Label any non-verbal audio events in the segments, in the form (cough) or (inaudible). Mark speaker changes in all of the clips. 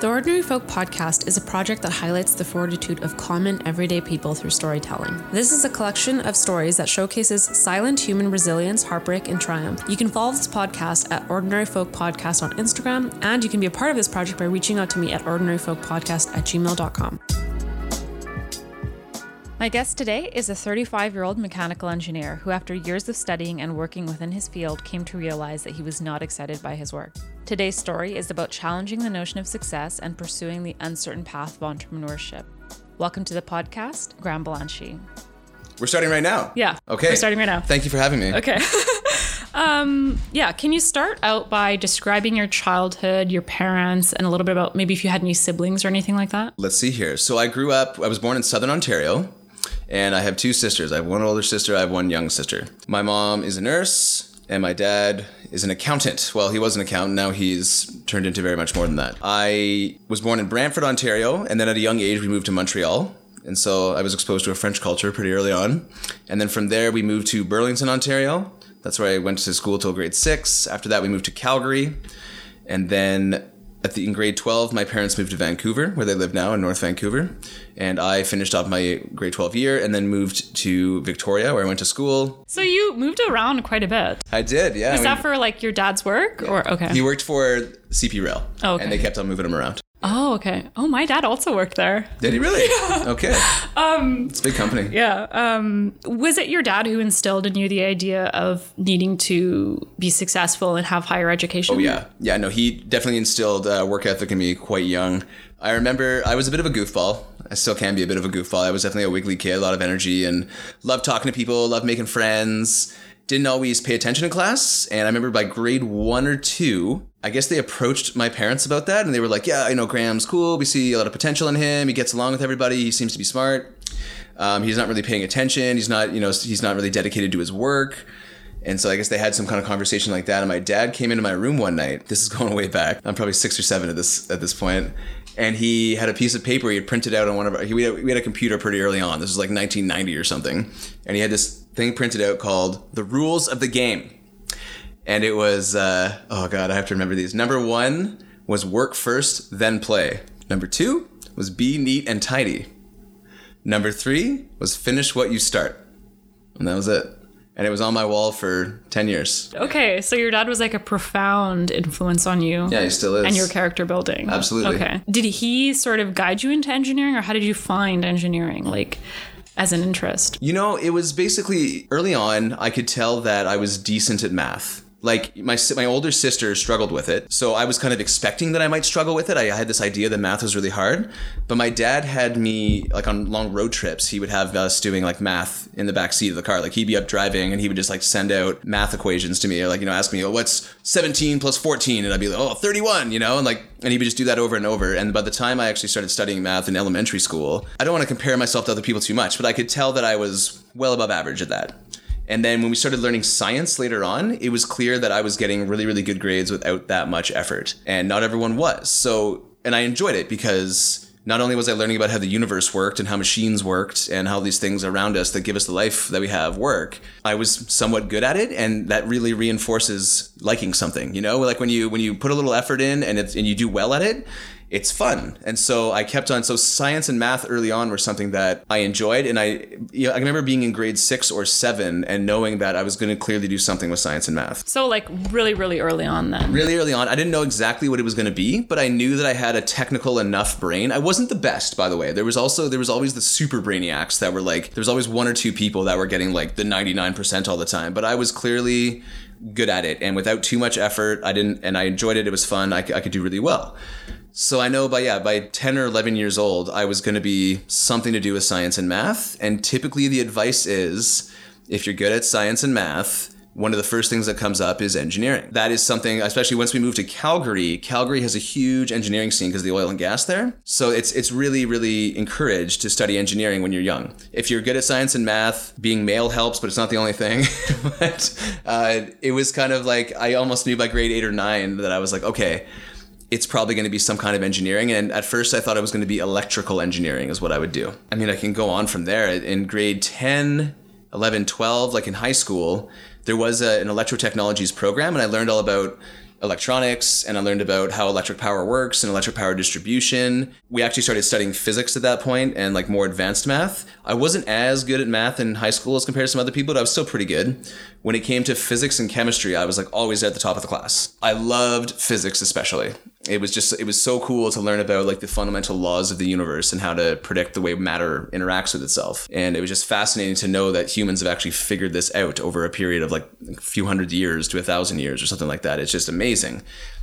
Speaker 1: The Ordinary Folk podcast is a project that highlights the fortitude of common, everyday people through storytelling. This is a collection of stories that showcases silent human resilience, heartbreak, and triumph. You can follow this podcast at Ordinary Folk Podcast on Instagram, and you can be a part of this project by reaching out to me at ordinaryfolkpodcast at gmail.com. My guest today is a 35 year old mechanical engineer who, after years of studying and working within his field, came to realize that he was not excited by his work. Today's story is about challenging the notion of success and pursuing the uncertain path of entrepreneurship. Welcome to the podcast, Graham Balanchi.
Speaker 2: We're starting right now.
Speaker 1: Yeah.
Speaker 2: Okay.
Speaker 1: We're starting right now.
Speaker 2: Thank you for having me.
Speaker 1: Okay. (laughs) um, yeah. Can you start out by describing your childhood, your parents, and a little bit about maybe if you had any siblings or anything like that?
Speaker 2: Let's see here. So I grew up, I was born in Southern Ontario, and I have two sisters. I have one older sister, I have one young sister. My mom is a nurse, and my dad is an accountant. Well, he was an accountant, now he's turned into very much more than that. I was born in Brantford, Ontario, and then at a young age we moved to Montreal. And so I was exposed to a French culture pretty early on. And then from there we moved to Burlington, Ontario. That's where I went to school till grade six. After that we moved to Calgary. And then at the, in grade 12, my parents moved to Vancouver, where they live now in North Vancouver. And I finished off my grade 12 year and then moved to Victoria, where I went to school.
Speaker 1: So you moved around quite a bit.
Speaker 2: I did, yeah.
Speaker 1: Is
Speaker 2: I
Speaker 1: that for like your dad's work or okay?
Speaker 2: he worked for CP Rail.
Speaker 1: Oh, okay.
Speaker 2: And they kept on moving him around.
Speaker 1: Oh, okay. Oh, my dad also worked there.
Speaker 2: Did he really? (laughs) Okay. Um, it's a big company.
Speaker 1: Yeah. Um, was it your dad who instilled in you the idea of needing to be successful and have higher education?
Speaker 2: Oh yeah, yeah. No, he definitely instilled uh, work ethic in me quite young. I remember I was a bit of a goofball. I still can be a bit of a goofball. I was definitely a wiggly kid, a lot of energy, and loved talking to people, loved making friends. Didn't always pay attention in class, and I remember by grade one or two, I guess they approached my parents about that, and they were like, "Yeah, I know Graham's cool. We see a lot of potential in him. He gets along with everybody. He seems to be smart. Um, he's not really paying attention. He's not, you know, he's not really dedicated to his work." And so I guess they had some kind of conversation like that. And my dad came into my room one night. This is going way back. I'm probably six or seven at this at this point. And he had a piece of paper he had printed out on one of our. We, had, we had a computer pretty early on. This was like 1990 or something. And he had this thing printed out called "The Rules of the Game." And it was uh, oh god, I have to remember these. Number one was work first, then play. Number two was be neat and tidy. Number three was finish what you start. And that was it. And it was on my wall for 10 years.
Speaker 1: Okay, so your dad was like a profound influence on you.
Speaker 2: Yeah, he still is.
Speaker 1: And your character building.
Speaker 2: Absolutely.
Speaker 1: Okay. Did he sort of guide you into engineering or how did you find engineering like as an interest?
Speaker 2: You know, it was basically early on, I could tell that I was decent at math. Like my my older sister struggled with it, so I was kind of expecting that I might struggle with it. I had this idea that math was really hard, but my dad had me like on long road trips. He would have us doing like math in the back seat of the car. Like he'd be up driving and he would just like send out math equations to me, or like you know ask me, oh, what's 17 plus 14, and I'd be like, oh, 31, you know, and like and he would just do that over and over. And by the time I actually started studying math in elementary school, I don't want to compare myself to other people too much, but I could tell that I was well above average at that. And then when we started learning science later on, it was clear that I was getting really, really good grades without that much effort. And not everyone was. So, and I enjoyed it because not only was I learning about how the universe worked and how machines worked and how these things around us that give us the life that we have work, I was somewhat good at it. And that really reinforces liking something, you know, like when you, when you put a little effort in and it's, and you do well at it, it's fun. And so I kept on. So science and math early on were something that I enjoyed. And I, you know, I remember being in grade six or seven and knowing that I was going to clearly do something with science and math.
Speaker 1: So like really, really early on then.
Speaker 2: Really early on, I didn't know exactly what it was going to be, but I knew that I had a technical enough brain. I wasn't the best, by the way. There was also there was always the super brainiacs that were like there was always one or two people that were getting like the ninety nine percent all the time. But I was clearly good at it, and without too much effort, I didn't, and I enjoyed it. It was fun. I could do really well. So I know by yeah, by 10 or 11 years old, I was going to be something to do with science and math. And typically the advice is if you're good at science and math, one of the first things that comes up is engineering. That is something, especially once we move to Calgary. Calgary has a huge engineering scene because of the oil and gas there. So it's it's really really encouraged to study engineering when you're young. If you're good at science and math, being male helps, but it's not the only thing. (laughs) but uh, it was kind of like I almost knew by grade eight or nine that I was like, okay, it's probably going to be some kind of engineering. And at first, I thought it was going to be electrical engineering, is what I would do. I mean, I can go on from there. In grade 10, 11, 12, like in high school, there was a, an electrotechnologies program, and I learned all about electronics and I learned about how electric power works and electric power distribution. We actually started studying physics at that point and like more advanced math. I wasn't as good at math in high school as compared to some other people, but I was still pretty good. When it came to physics and chemistry, I was like always at the top of the class. I loved physics especially. It was just it was so cool to learn about like the fundamental laws of the universe and how to predict the way matter interacts with itself. And it was just fascinating to know that humans have actually figured this out over a period of like a few hundred years to a thousand years or something like that. It's just amazing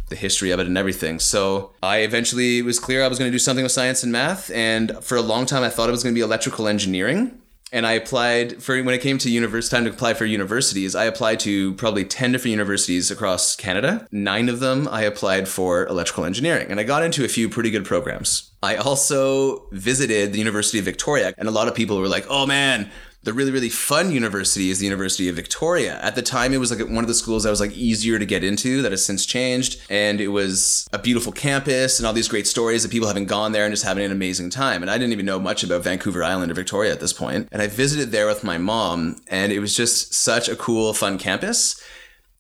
Speaker 2: the history of it and everything. So I eventually it was clear I was going to do something with science and math. And for a long time, I thought it was going to be electrical engineering. And I applied for when it came to university time to apply for universities. I applied to probably ten different universities across Canada. Nine of them I applied for electrical engineering, and I got into a few pretty good programs. I also visited the University of Victoria, and a lot of people were like, "Oh man, the really really fun university is the University of Victoria. At the time, it was like one of the schools that was like easier to get into. That has since changed, and it was a beautiful campus and all these great stories of people having gone there and just having an amazing time. And I didn't even know much about Vancouver Island or Victoria at this point. And I visited there with my mom, and it was just such a cool, fun campus.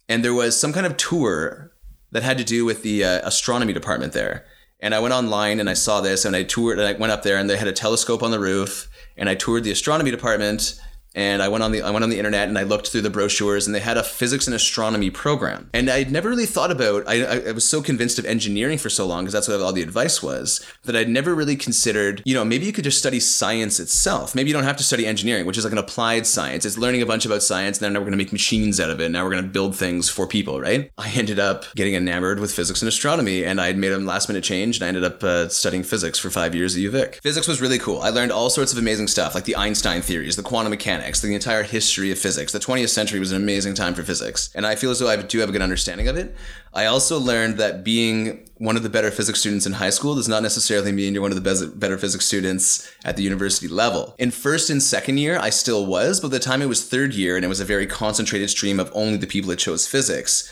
Speaker 2: And there was some kind of tour that had to do with the uh, astronomy department there. And I went online and I saw this and I toured and I went up there and they had a telescope on the roof and I toured the astronomy department and I went on the I went on the internet and I looked through the brochures and they had a physics and astronomy program. And I'd never really thought about I, I was so convinced of engineering for so long because that's what all the advice was that I'd never really considered, you know, maybe you could just study science itself. Maybe you don't have to study engineering, which is like an applied science. It's learning a bunch about science and then we're going to make machines out of it. Now we're going to build things for people, right? I ended up getting enamored with physics and astronomy and I made a last minute change and I ended up uh, studying physics for 5 years at UVic. Physics was really cool. I learned all sorts of amazing stuff like the Einstein theories, the quantum mechanics, the entire history of physics. The 20th century was an amazing time for physics, and I feel as though I do have a good understanding of it. I also learned that being one of the better physics students in high school does not necessarily mean you're one of the better physics students at the university level. In first and second year, I still was, but by the time it was third year and it was a very concentrated stream of only the people that chose physics,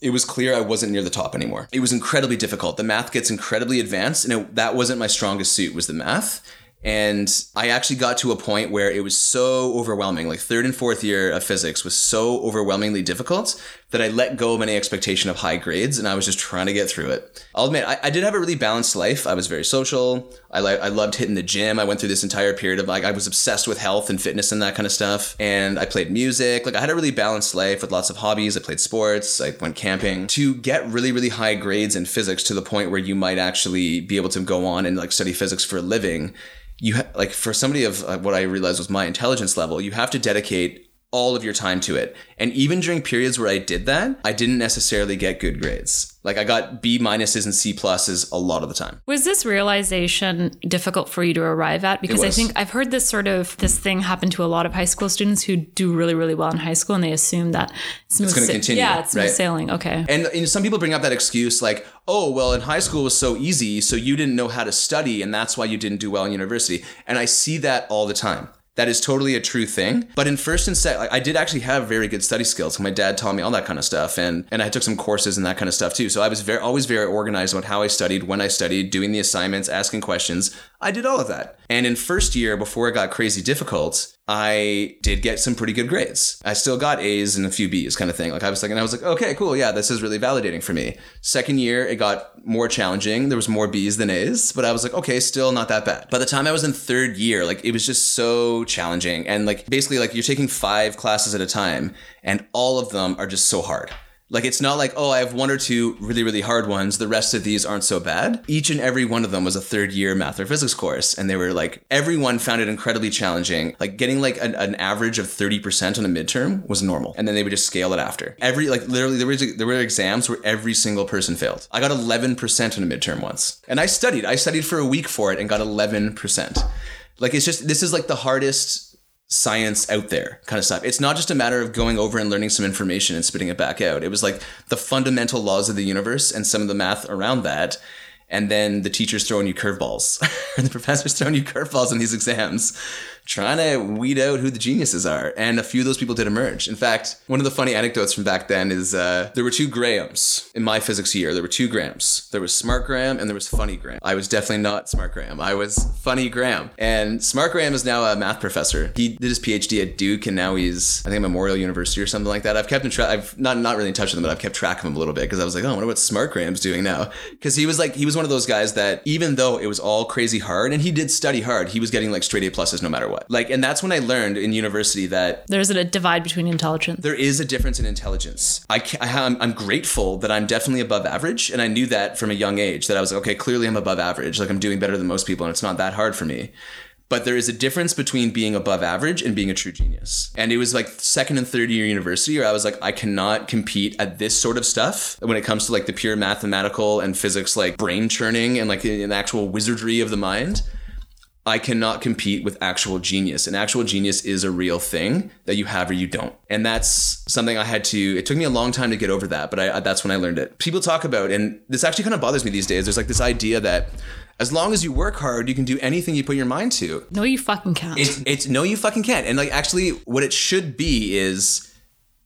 Speaker 2: it was clear I wasn't near the top anymore. It was incredibly difficult. The math gets incredibly advanced, and it, that wasn't my strongest suit was the math. And I actually got to a point where it was so overwhelming. Like third and fourth year of physics was so overwhelmingly difficult that I let go of any expectation of high grades and I was just trying to get through it. I'll admit, I, I did have a really balanced life. I was very social. I, li- I loved hitting the gym. I went through this entire period of like, I was obsessed with health and fitness and that kind of stuff. And I played music. Like, I had a really balanced life with lots of hobbies. I played sports. I went camping. To get really, really high grades in physics to the point where you might actually be able to go on and like study physics for a living you ha- like for somebody of uh, what I realized was my intelligence level, you have to dedicate all of your time to it. And even during periods where I did that, I didn't necessarily get good grades. Like I got B minuses and C pluses a lot of the time.
Speaker 3: Was this realization difficult for you to arrive at? Because I think I've heard this sort of this thing happen to a lot of high school students who do really really well in high school, and they assume that
Speaker 2: it's going to sa- continue.
Speaker 3: Yeah, it's smooth right? sailing. Okay.
Speaker 2: And, and some people bring up that excuse like, oh well, in high school was so easy, so you didn't know how to study, and that's why you didn't do well in university. And I see that all the time. That is totally a true thing. But in first and second, I did actually have very good study skills. My dad taught me all that kind of stuff, and and I took some courses and that kind of stuff too. So I was very always very organized about how I studied, when I studied, doing the assignments, asking questions. I did all of that. And in first year, before it got crazy difficult, I did get some pretty good grades. I still got A's and a few B's kind of thing. Like I was thinking, I was like, okay, cool. Yeah, this is really validating for me. Second year, it got more challenging. There was more B's than A's, but I was like, okay, still not that bad. By the time I was in third year, like it was just so challenging. And like basically like you're taking five classes at a time and all of them are just so hard. Like it's not like, oh, I have one or two really, really hard ones. The rest of these aren't so bad. Each and every one of them was a third year math or physics course. And they were like, everyone found it incredibly challenging. Like getting like an, an average of 30% on a midterm was normal. And then they would just scale it after. Every, like literally, there, was, there were exams where every single person failed. I got 11% on a midterm once. And I studied. I studied for a week for it and got 11%. Like it's just, this is like the hardest science out there kind of stuff. It's not just a matter of going over and learning some information and spitting it back out. It was like the fundamental laws of the universe and some of the math around that. And then the teacher's throwing you curveballs, (laughs) and the professor's throwing you curveballs in these exams, trying to weed out who the geniuses are. And a few of those people did emerge. In fact, one of the funny anecdotes from back then is uh, there were two Grahams in my physics year. There were two Grahams. There was Smart Graham and there was Funny Graham. I was definitely not Smart Graham. I was Funny Graham. And Smart Graham is now a math professor. He did his PhD at Duke and now he's, I think, Memorial University or something like that. I've kept in track, I've not, not really in touch with him, but I've kept track of him a little bit because I was like, oh, I wonder what Smart Graham's doing now. Because he was like, he was one of those guys that even though it was all crazy hard and he did study hard, he was getting like straight A pluses no matter what. Like, and that's when I learned in university that
Speaker 3: There's a divide between intelligence.
Speaker 2: there is a difference in intelligence. I, I I'm grateful that I'm definitely above average, and I knew that from a young age. That I was like, okay, clearly I'm above average. Like I'm doing better than most people, and it's not that hard for me. But there is a difference between being above average and being a true genius. And it was like second and third year university, where I was like, I cannot compete at this sort of stuff when it comes to like the pure mathematical and physics, like brain churning and like an actual wizardry of the mind. I cannot compete with actual genius. And actual genius is a real thing that you have or you don't. And that's something I had to, it took me a long time to get over that, but I, that's when I learned it. People talk about, and this actually kind of bothers me these days. There's like this idea that as long as you work hard, you can do anything you put your mind to.
Speaker 3: No, you fucking can't.
Speaker 2: It's, it's no, you fucking can't. And like, actually, what it should be is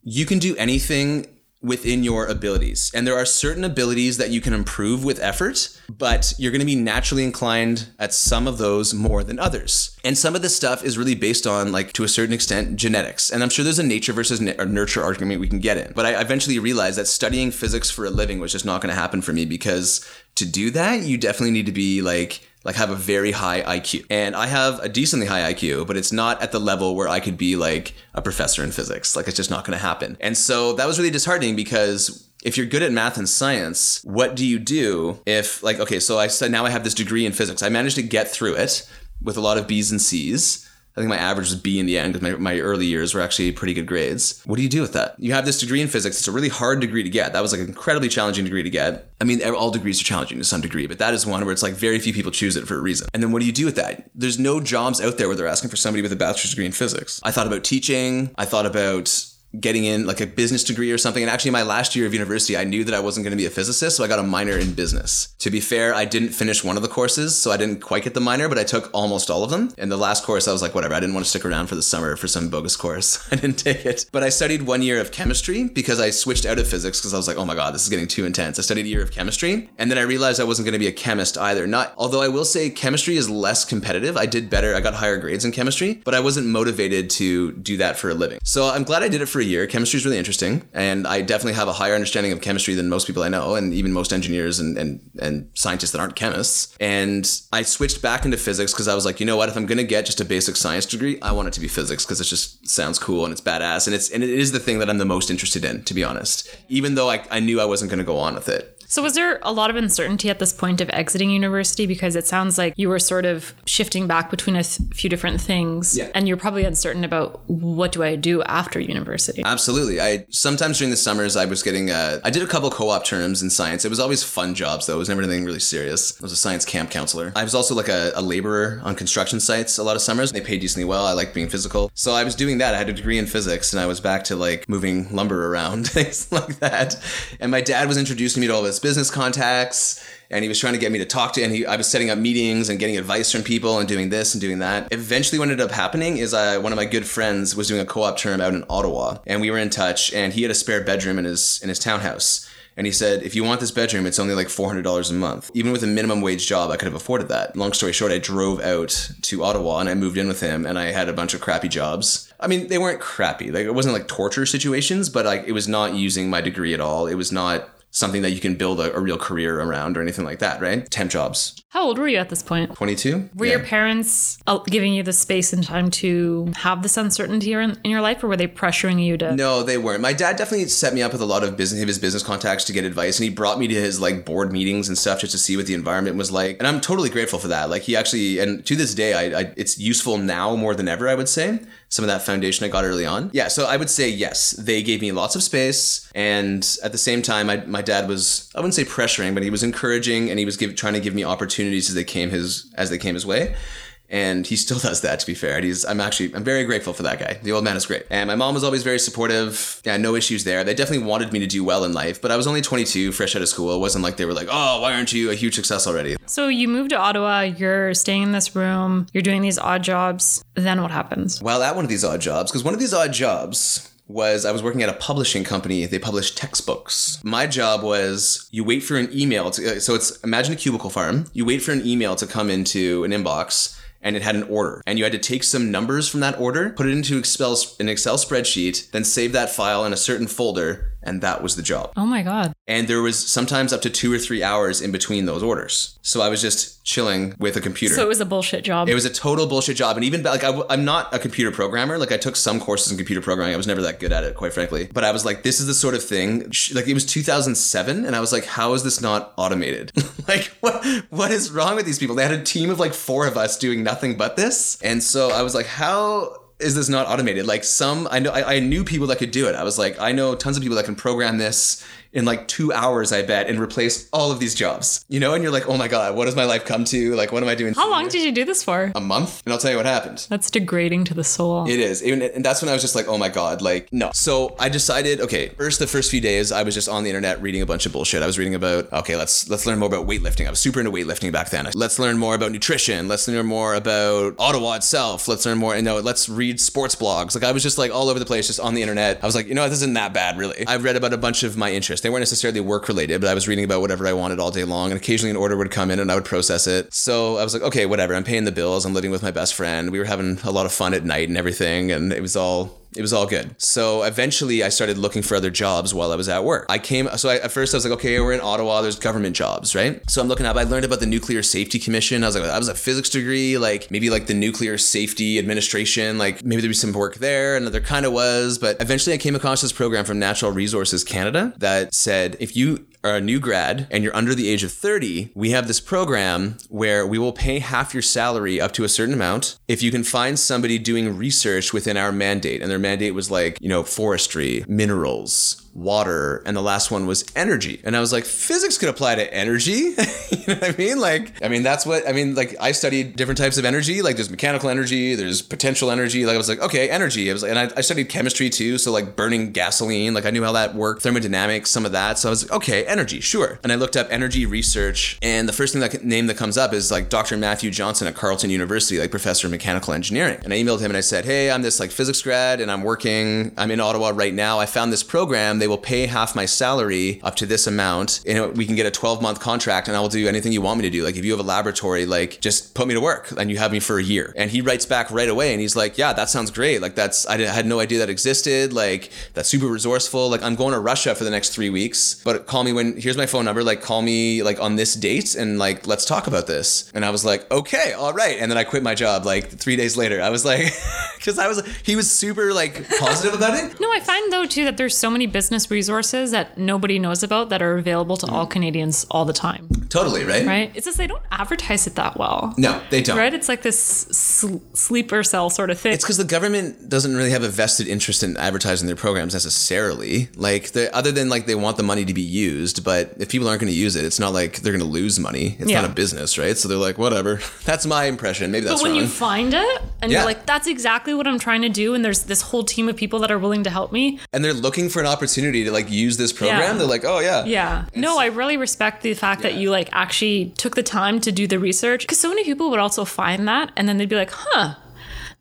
Speaker 2: you can do anything within your abilities. And there are certain abilities that you can improve with effort, but you're going to be naturally inclined at some of those more than others. And some of this stuff is really based on, like, to a certain extent, genetics. And I'm sure there's a nature versus nurture argument we can get in. But I eventually realized that studying physics for a living was just not going to happen for me because to do that, you definitely need to be like, like have a very high IQ. And I have a decently high IQ, but it's not at the level where I could be like a professor in physics. Like it's just not going to happen. And so that was really disheartening because if you're good at math and science, what do you do if like okay, so I said now I have this degree in physics. I managed to get through it with a lot of B's and C's. I think my average was B in the end because my, my early years were actually pretty good grades. What do you do with that? You have this degree in physics. It's a really hard degree to get. That was like an incredibly challenging degree to get. I mean, all degrees are challenging to some degree, but that is one where it's like very few people choose it for a reason. And then what do you do with that? There's no jobs out there where they're asking for somebody with a bachelor's degree in physics. I thought about teaching. I thought about getting in like a business degree or something. And actually, my last year of university, I knew that I wasn't going to be a physicist, so I got a minor in business. To be fair, I didn't finish one of the courses, so I didn't quite get the minor, but I took almost all of them. And the last course, I was like, whatever, I didn't want to stick around for the summer for some bogus course. (laughs) I didn't take it. But I studied one year of chemistry because I switched out of physics because I was like, oh my God, this is getting too intense. I studied a year of chemistry, and then I realized I wasn't going to be a chemist either. Not, although I will say chemistry is less competitive. I did better. I got higher grades in chemistry, but I wasn't motivated to do that for a living. So I'm glad I did it for a year. Chemistry is really interesting, and I definitely have a higher understanding of chemistry than most people I know, and even most engineers and and, and scientists that aren't chemists. And I switched back into physics because I was like, you know what? If I'm gonna get just a basic science degree, I want it to be physics because it just sounds cool and it's badass, and it's and it is the thing that I'm the most interested in, to be honest. Even though I, I knew I wasn't gonna go on with it.
Speaker 3: So, was there a lot of uncertainty at this point of exiting university? Because it sounds like you were sort of shifting back between a th- few different things,
Speaker 2: Yeah.
Speaker 3: and you're probably uncertain about what do I do after university.
Speaker 2: Absolutely. I sometimes during the summers I was getting uh, I did a couple co-op terms in science. It was always fun jobs though. It was never anything really serious. I was a science camp counselor. I was also like a, a laborer on construction sites a lot of summers. They paid decently well. I liked being physical. So I was doing that. I had a degree in physics and I was back to like moving lumber around, (laughs) things like that. And my dad was introducing me to all his business contacts and he was trying to get me to talk to and he I was setting up meetings and getting advice from people and doing this and doing that. Eventually what ended up happening is I one of my good friends was doing a co-op term out in Ottawa and we were in touch and he had a spare bedroom in his in his townhouse. And he said, if you want this bedroom, it's only like $400 a month. Even with a minimum wage job, I could have afforded that. Long story short, I drove out to Ottawa and I moved in with him and I had a bunch of crappy jobs. I mean, they weren't crappy. Like it wasn't like torture situations, but like it was not using my degree at all. It was not something that you can build a, a real career around or anything like that, right? Temp jobs.
Speaker 3: How old were you at this point?
Speaker 2: 22?
Speaker 3: Were your parents uh, giving you the space and time to have this uncertainty in, in your life, or were they pressuring you to?
Speaker 2: No, they weren't. My dad definitely set me up with a lot of business, his business contacts to get advice, and he brought me to his like board meetings and stuff just to see what the environment was like. And I'm totally grateful for that. Like he actually, and to this day, I, I it's useful now more than ever. I would say some of that foundation I got early on. Yeah, so I would say yes, they gave me lots of space, and at the same time, I, my dad was I wouldn't say pressuring, but he was encouraging, and he was give, trying to give me opportunities as they came his as they came his way. and he still (laughs) does that. To be fair, and he's I'm actually I'm very grateful for that guy. The old man is great, and my mom was always very supportive. Yeah, no issues there. They definitely wanted me to do well in life, but I was only 22, fresh out of school. It wasn't like they were like, oh, why aren't you a huge success already?
Speaker 3: So you moved to Ottawa. You're staying in this room. You're doing these odd jobs. Then what happens?
Speaker 2: While at one of these odd jobs, because one of these odd jobs was I was working at a publishing company. They published textbooks. My job was you wait for an email to, uh, so it's imagine a cubicle farm. You wait for an email to come into an inbox and it had an order and you had to take some numbers from that order put it into excel an excel spreadsheet then save that file in a certain folder and that was the job
Speaker 3: Oh my god.
Speaker 2: and there was sometimes up to two or three hours in between those orders so i was just chilling with a computer
Speaker 3: So it was a bullshit job.
Speaker 2: it was a total bullshit job, and even like I, am not a computer programmer. Like I took some courses in computer programming. I was never that good at it, quite frankly. But I was like, this is the sort of thing. Like it was 2007, and I was like, how is this not automated? (laughs) like what what is wrong with these people? They had a team of like four of us doing nothing but this, and so I was like, how is this not automated? Like some, I know, I, I knew people that could do it. I was like, I know tons of people that can program this in like two hours, I bet, and replace all of these jobs. You know, and you're like, oh my god, what does my life come to? Like, what am I doing?
Speaker 3: How long did you do this for?
Speaker 2: a month, and I'll tell you what happened.
Speaker 3: That's degrading to the soul.
Speaker 2: It is, and that's when I was just like, oh my god, like no. So I decided, okay, first the first few days I was just on the internet reading a bunch of bullshit. I was reading about, okay, let's let's learn more about weightlifting. I was super into weightlifting back then. Let's learn more about nutrition. Let's learn more about Ottawa itself. Let's learn more, you know, let's read sports blogs. Like I was just like all over the place, just on the internet. I was like, you know, what, this isn't that bad, really. I've read about a bunch of my interests. They weren't necessarily work related, but I was reading about whatever I wanted all day long, and occasionally an order would come in and I would process it. So I was like, okay, whatever. I'm paying the bills. I'm living with my best friend. We were having a lot of fun at night and everything, and it was all it was all good. So eventually I started looking for other jobs while I was at work. I came, so I, at first I was like, okay, we're in Ottawa, there's government jobs, right? So I'm looking up, I learned about the Nuclear Safety Commission. I was like, I was a physics degree, like maybe like the Nuclear Safety Administration, like maybe there'd be some work there. And there kind of was. But eventually I came across this program from Natural Resources Canada that said, if you are a new grad and you're under the age of 30, we have this program where we will pay half your salary up to a certain amount if you can find somebody doing research within our mandate. And their mandate was like, you know, forestry, minerals, water, and the last one was energy. And I was like, physics could apply to energy. (laughs) you know what I mean? Like, I mean, that's what I mean. Like, I studied different types of energy. Like, there's mechanical energy, there's potential energy. Like, I was like, okay, energy. I was like, and I, I studied chemistry too. So, like, burning gasoline, like, I knew how that worked, thermodynamics, some of that. So, I was like, okay, energy, sure. And I looked up energy research, and the first thing that name that comes up is like Dr. Matthew Johnson at Carleton University, like professor of mechanical engineering. And I emailed him and I said, hey, I'm this like physics grad, and I'm working. I'm in Ottawa right now. I found this program. They will pay half my salary up to this amount, and we can get a 12 month contract, and I will do anything you want me to do. Like if you have a laboratory, like just put me to work, and you have me for a year. And he writes back right away, and he's like, yeah, that sounds great. Like that's I had no idea that existed. Like that's super resourceful. Like I'm going to Russia for the next three weeks, but call me when here's my phone number. Like call me like on this date, and like let's talk about this. And I was like, okay, all right. And then I quit my job like three days later. I was like, (laughs) because I was he was super like positive about it.
Speaker 3: No, I find though too that there's so many business resources that nobody knows about that are available to all mm. Canadians all the time,
Speaker 2: Totally right.
Speaker 3: right? It's just they don't advertise it that well.
Speaker 2: No, they don't.
Speaker 3: Right? It's like this sl- sleeper cell sort of thing.
Speaker 2: It's because the government doesn't really have a vested interest in advertising their programs necessarily. Like, other than like they want the money to be used, but if people aren't going to use it, it's not like they're going to lose money. It's
Speaker 3: Yeah.
Speaker 2: not a business, right? So they're like, whatever. (laughs) That's my impression. Maybe that's
Speaker 3: but when
Speaker 2: wrong.
Speaker 3: you find it and
Speaker 2: Yeah.
Speaker 3: you're like, that's exactly what I'm trying to do, and there's this whole team of people that are willing to help me.
Speaker 2: and they're looking for an opportunity to like use this program.
Speaker 3: Yeah.
Speaker 2: They're like, oh yeah,
Speaker 3: Yeah. No, I really respect the fact that you like actually took the time to do the research because so many people would also find that and then they'd be like, huh,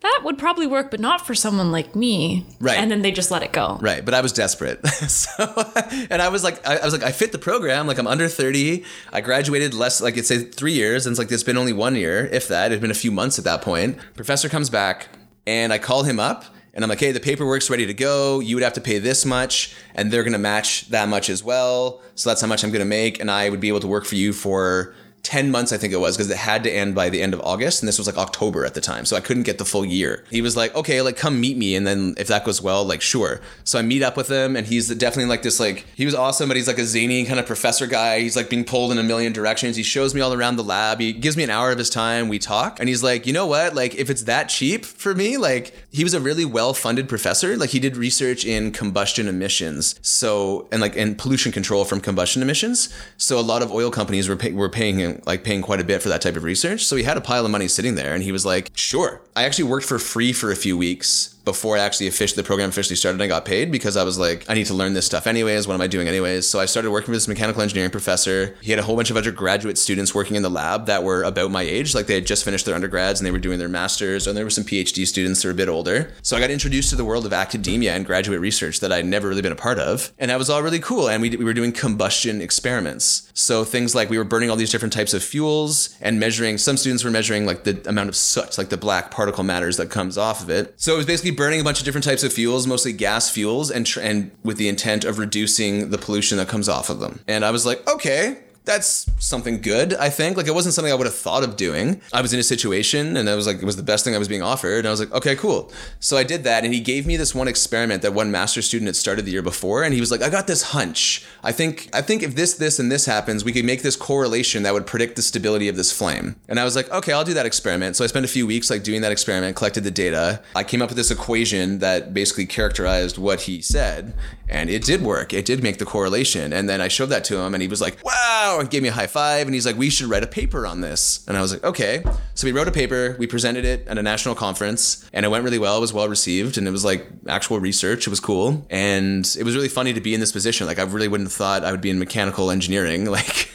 Speaker 3: that would probably work, but not for someone like me.
Speaker 2: Right.
Speaker 3: And then they just let it go.
Speaker 2: Right, but I was desperate. (laughs) so, (laughs) and I was like, I, I was like, I fit the program. Like, I'm under 30. I graduated less, like, it's say three years, and it's like it's been only one year, if that. It'd been a few months at that point. Professor comes back, and I call him up, and I'm like, hey, the paperwork's ready to go. You would have to pay this much, and they're gonna match that much as well. So that's how much I'm gonna make, and I would be able to work for you for 10 months, I think it was, because it had to end by the end of August. And this was like October at the time. So I couldn't get the full year. He was like, okay, like come meet me. And then if that goes well, like sure. So I meet up with him and he's definitely like this, like, he was awesome, but he's like a zany kind of professor guy. He's like being pulled in a million directions. He shows me all around the lab. He gives me an hour of his time. We talk. And he's like, you know what? Like, if it's that cheap for me, like, he was a really well funded professor. Like, he did research in combustion emissions. So, and like, and pollution control from combustion emissions. So a lot of oil companies were, pay- were paying him like paying quite a bit for that type of research. So he had a pile of money sitting there, and he was like, "Sure." I actually worked for free for a few weeks before I actually officially the program officially started. I got paid because I was like, I need to learn this stuff anyways. What am I doing anyways? So I started working with this mechanical engineering professor. He had a whole bunch of undergraduate students working in the lab that were about my age, like they had just finished their undergrads and they were doing their masters, and there were some PhD students that were a bit older. So I got introduced to the world of academia and graduate research that I'd never really been a part of, and that was all really cool. And we we were doing combustion experiments. So things like we were burning all these different types of fuels and measuring. Some students were measuring like the amount of soot, like the black particle matters that comes off of it. So it was basically burning a bunch of different types of fuels, mostly gas fuels, and tr- and with the intent of reducing the pollution that comes off of them. And I was like, okay, that's something good, I think. Like it wasn't something I would have thought of doing. I was in a situation and I was like, it was the best thing I was being offered. And I was like, okay, cool. So I did that. And he gave me this one experiment that one master student had started the year before. And he was like, I got this hunch. I think, I think if this, this, and this happens, we could make this correlation that would predict the stability of this flame. And I was like, okay, I'll do that experiment. So I spent a few weeks like doing that experiment, collected the data. I came up with this equation that basically characterized what he said. And it did work. It did make the correlation. And then I showed that to him and he was like, wow and gave me a high five. And he's like, we should write a paper on this. And I was like, okay. So we wrote a paper. We presented it at a national conference and it went really well. It was well received and it was like actual research. It was cool. And it was really funny to be in this position. Like I really wouldn't have thought I would be in mechanical engineering, (laughs) like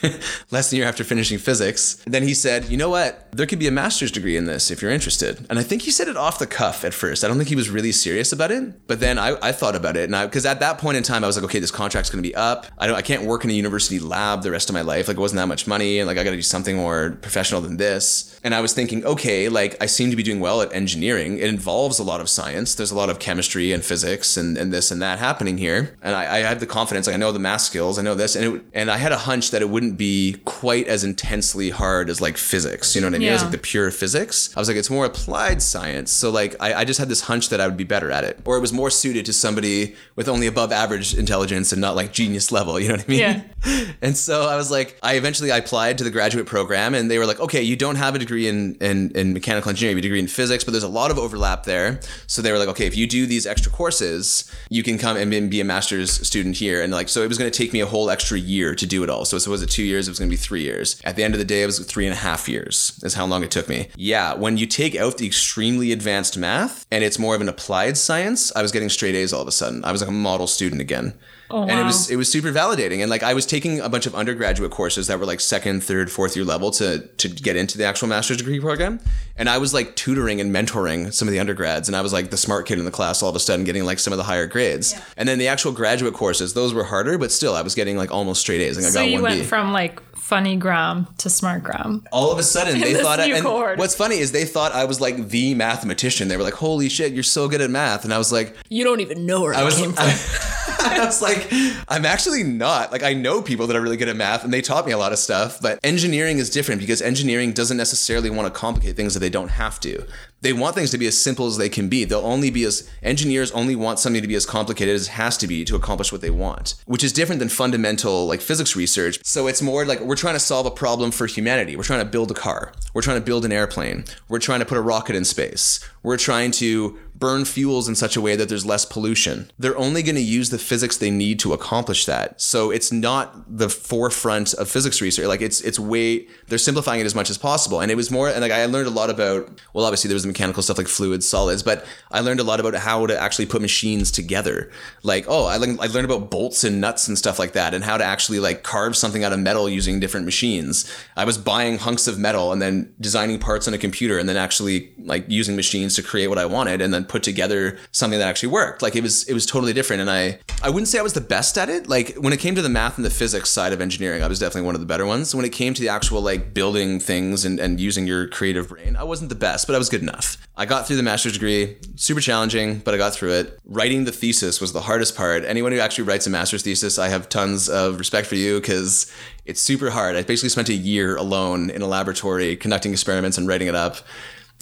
Speaker 2: less than a year after finishing physics. Then he said, you know what? There could be a master's degree in this if you're interested. And I think he said it off the cuff at first. I don't think he was really serious about it. But then I, I thought about it and I, because at that point in time, I was like, okay, this contract's going to be up. I don't, I can't work in a university lab the rest of my life. Like it wasn't that much money and like I got to do something more professional than this. And I was thinking, okay, like I seem to be doing well at engineering. It involves a lot of science. There's a lot of chemistry and physics and, and this and that happening here. And I, I had the confidence, like I know the math skills, I know this, and it, and I had a hunch that it wouldn't be quite as intensely hard as like physics. You know what I mean? It was like the pure physics. I was like, it's more applied science. So like I, I just had this hunch that I would be better at it, or it was more suited to somebody with only above average intelligence and not like genius level. You know what I mean?
Speaker 3: Yeah. (laughs)
Speaker 2: and so I was like, I eventually I applied to the graduate program, and they were like, okay, you don't have a degree in, in in mechanical engineering, a degree in physics, but there's a lot of overlap there. So they were like, okay, if you do these extra courses, you can come and be a master's student here. And like, so it was going to take me a whole extra year to do it all. So, so was it two years? It was going to be three years. At the end of the day, it was three and a half years. Is how long it took me. Yeah, when you take out the extremely advanced math and it's more of an applied science, I was getting straight A's all of a sudden. I was like a model student again.
Speaker 3: Oh,
Speaker 2: And it was it was super validating. And like I was taking a bunch of undergraduate courses that were like second, third, fourth year level to to get into the actual master's degree program. And I was like tutoring and mentoring some of the undergrads. And I was like the smart kid in the class all of a sudden getting like some of the higher grades. And then the actual graduate courses, those were harder, but still I was getting like almost straight A's. Like I
Speaker 1: So
Speaker 2: got
Speaker 1: you
Speaker 2: one
Speaker 1: went
Speaker 2: B.
Speaker 1: from like funny Graham to smart Graham.
Speaker 2: all of a sudden (laughs) they thought I,
Speaker 1: new
Speaker 2: and
Speaker 1: cohort.
Speaker 2: what's funny is they thought I was like the mathematician. They were like, "Holy shit, you're so good at math." And I was like,
Speaker 3: You don't even know where I,
Speaker 2: I was,
Speaker 3: came from. (laughs)
Speaker 2: I, was like, I'm actually not. Like, I know people that are really good at math and they taught me a lot of stuff, but engineering is different because engineering doesn't necessarily want to complicate things that they don't have to. They want things to be as simple as they can be. They'll only be as, engineers only want something to be as complicated as it has to be to accomplish what they want, which is different than fundamental, like physics research. So it's more like we're trying to solve a problem for humanity. We're trying to build a car. We're trying to build an airplane. We're trying to put a rocket in space. We're trying to burn fuels in such a way that there's less pollution. They're only going to use the physics they need to accomplish that. So it's not the forefront of physics research. Like it's it's way they're simplifying it as much as possible. And it was more and like I learned a lot about well obviously there was the mechanical stuff like fluids, solids, but I learned a lot about how to actually put machines together. Like oh, I learned I learned about bolts and nuts and stuff like that and how to actually like carve something out of metal using different machines. I was buying hunks of metal and then designing parts on a computer and then actually like using machines to create what I wanted and then put together something that actually worked. Like it was it was totally different and I I wouldn't say I was the best at it. Like when it came to the math and the physics side of engineering, I was definitely one of the better ones. When it came to the actual like building things and, and using your creative brain, I wasn't the best, but I was good enough. I got through the master's degree, super challenging, but I got through it. Writing the thesis was the hardest part. Anyone who actually writes a master's thesis, I have tons of respect for you because it's super hard. I basically spent a year alone in a laboratory conducting experiments and writing it up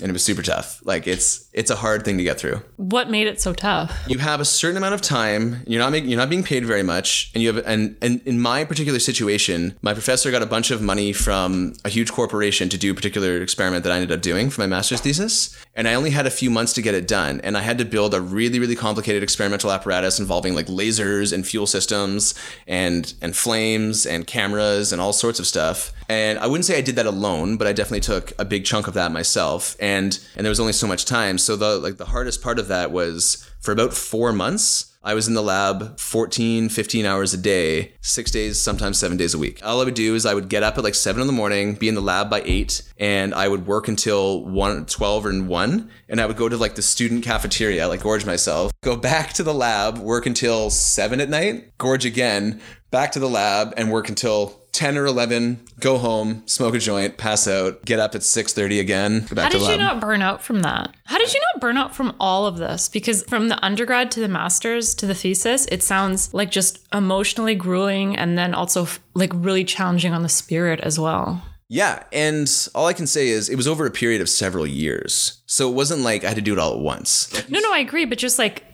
Speaker 2: and it was super tough. Like it's it's a hard thing to get through.
Speaker 1: What made it so tough?
Speaker 2: You have a certain amount of time. You're not making, you're not being paid very much, and you have and and in my particular situation, my professor got a bunch of money from a huge corporation to do a particular experiment that I ended up doing for my master's thesis, and I only had a few months to get it done, and I had to build a really really complicated experimental apparatus involving like lasers and fuel systems and and flames and cameras and all sorts of stuff. And I wouldn't say I did that alone, but I definitely took a big chunk of that myself. And and there was only so much time. So the like the hardest part of that was for about 4 months I was in the lab 14, 15 hours a day, six days, sometimes seven days a week. All I would do is I would get up at like seven in the morning, be in the lab by eight, and I would work until one, 12 or one. And I would go to like the student cafeteria, like gorge myself, go back to the lab, work until seven at night, gorge again, back to the lab and work until 10 or 11 go home smoke a joint pass out get up at 6.30 again
Speaker 1: How did you not burn out from that? How did you not burn out from all of this? Because from the undergrad to the master's to the thesis, it sounds like just emotionally grueling and then also like really challenging on the spirit as well.
Speaker 2: yeah and all i can say is it was over a period of several years so it wasn't like i had to do it all at once
Speaker 1: No, no, I agree, but just like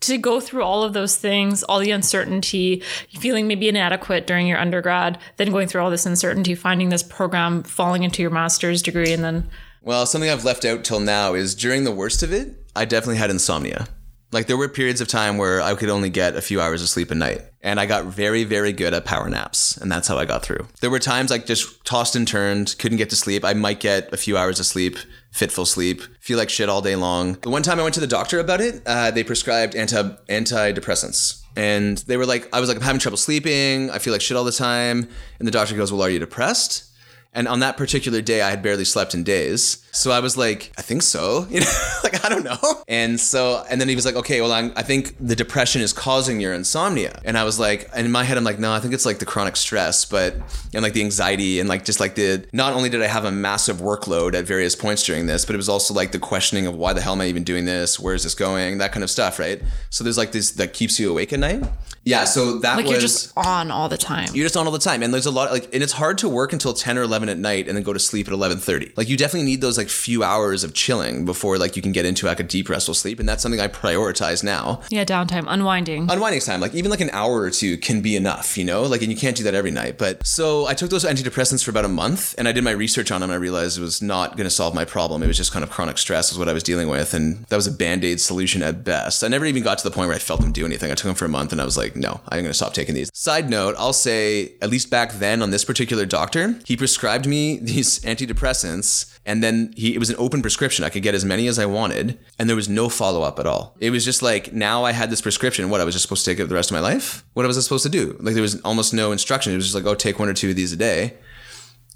Speaker 1: to go through all of those things, all the uncertainty, feeling maybe inadequate during your undergrad, then going through all this uncertainty, finding this program, falling into your master's degree, and then
Speaker 2: well something i've left out till now is during the worst of it i definitely had insomnia. Like there were periods of time where i could only get a few hours of sleep a night and i got very very good at power naps and that's how i got through. There were times i just tossed and turned couldn't get to sleep. I might get a few hours of sleep fitful sleep feel like shit all day long. The one time i went to the doctor about it uh, they prescribed anti antidepressants. And they were like i was like i'm having trouble sleeping. I feel like shit all the time. And the doctor goes well are you depressed? And on that particular day, I had barely slept in days. So I was like, I think so. (laughs) You know, like, I don't know. And so, and then he was like, okay, well, I'm, I think the depression is causing your insomnia. And I was like, and in my head, I'm like, no, I think it's like the chronic stress, but, and like the anxiety and like just like the, not only did I have a massive workload at various points during this, but it was also like the questioning of why the hell am I even doing this? Where is this going? That kind of stuff, right? So there's like this that keeps you awake at night. Yeah. So that
Speaker 1: like
Speaker 2: was.
Speaker 1: you're just on all the time.
Speaker 2: You're just on all the time, and there's a lot like, and it's hard to work until ten or eleven at night, and then go to sleep at eleven thirty. Like you definitely need those like few hours of chilling before like you can get into like a deep restful sleep, and that's something I prioritize now.
Speaker 1: yeah, downtime, unwinding.
Speaker 2: Unwinding time, like even like an hour or two can be enough, you know. Like, and you can't do that every night. But so I took those antidepressants for about a month, and I did my research on them. And I realized it was not going to solve my problem. It was just kind of chronic stress is what I was dealing with, and that was a band aid solution at best. I never even got to the point where I felt them do anything. I took them for a month, and I was like, no, I'm going to stop taking these. Side note, I'll say at least back then on this particular doctor, he prescribed me (laughs) these antidepressants and then he it was an open prescription. I could get as many as I wanted and there was no follow-up at all. It was just like now I had this prescription, what I was just supposed to take it the rest of my life? What was I supposed to do? Like there was almost no instruction. It was just like, "Oh, take one or two of these a day."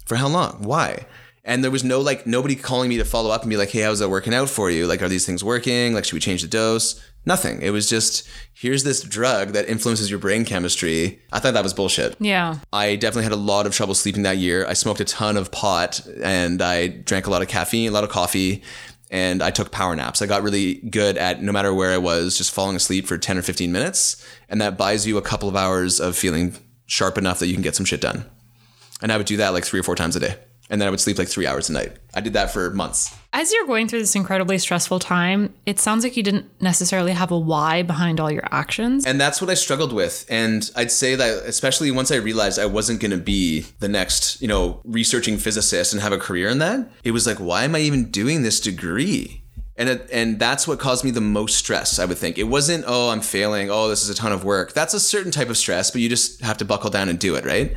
Speaker 2: For how long? Why? And there was no like nobody calling me to follow up and be like, "Hey, how's that working out for you? Like are these things working? Like should we change the dose?" Nothing. It was just here's this drug that influences your brain chemistry. I thought that was bullshit.
Speaker 1: yeah.
Speaker 2: I definitely had a lot of trouble sleeping that year. I smoked a ton of pot and I drank a lot of caffeine, a lot of coffee, and I took power naps. I got really good at no matter where I was, just falling asleep for 10 or 15 minutes. And that buys you a couple of hours of feeling sharp enough that you can get some shit done. And I would do that like three or four times a day. And then I would sleep like three hours a night. I did that for months.
Speaker 1: As you're going through this incredibly stressful time, it sounds like you didn't necessarily have a why behind all your actions.
Speaker 2: And that's what I struggled with. And I'd say that, especially once I realized I wasn't going to be the next, you know, researching physicist and have a career in that, it was like, why am I even doing this degree? And it, and that's what caused me the most stress, I would think. It wasn't, oh, I'm failing. Oh, this is a ton of work. That's a certain type of stress, but you just have to buckle down and do it, right?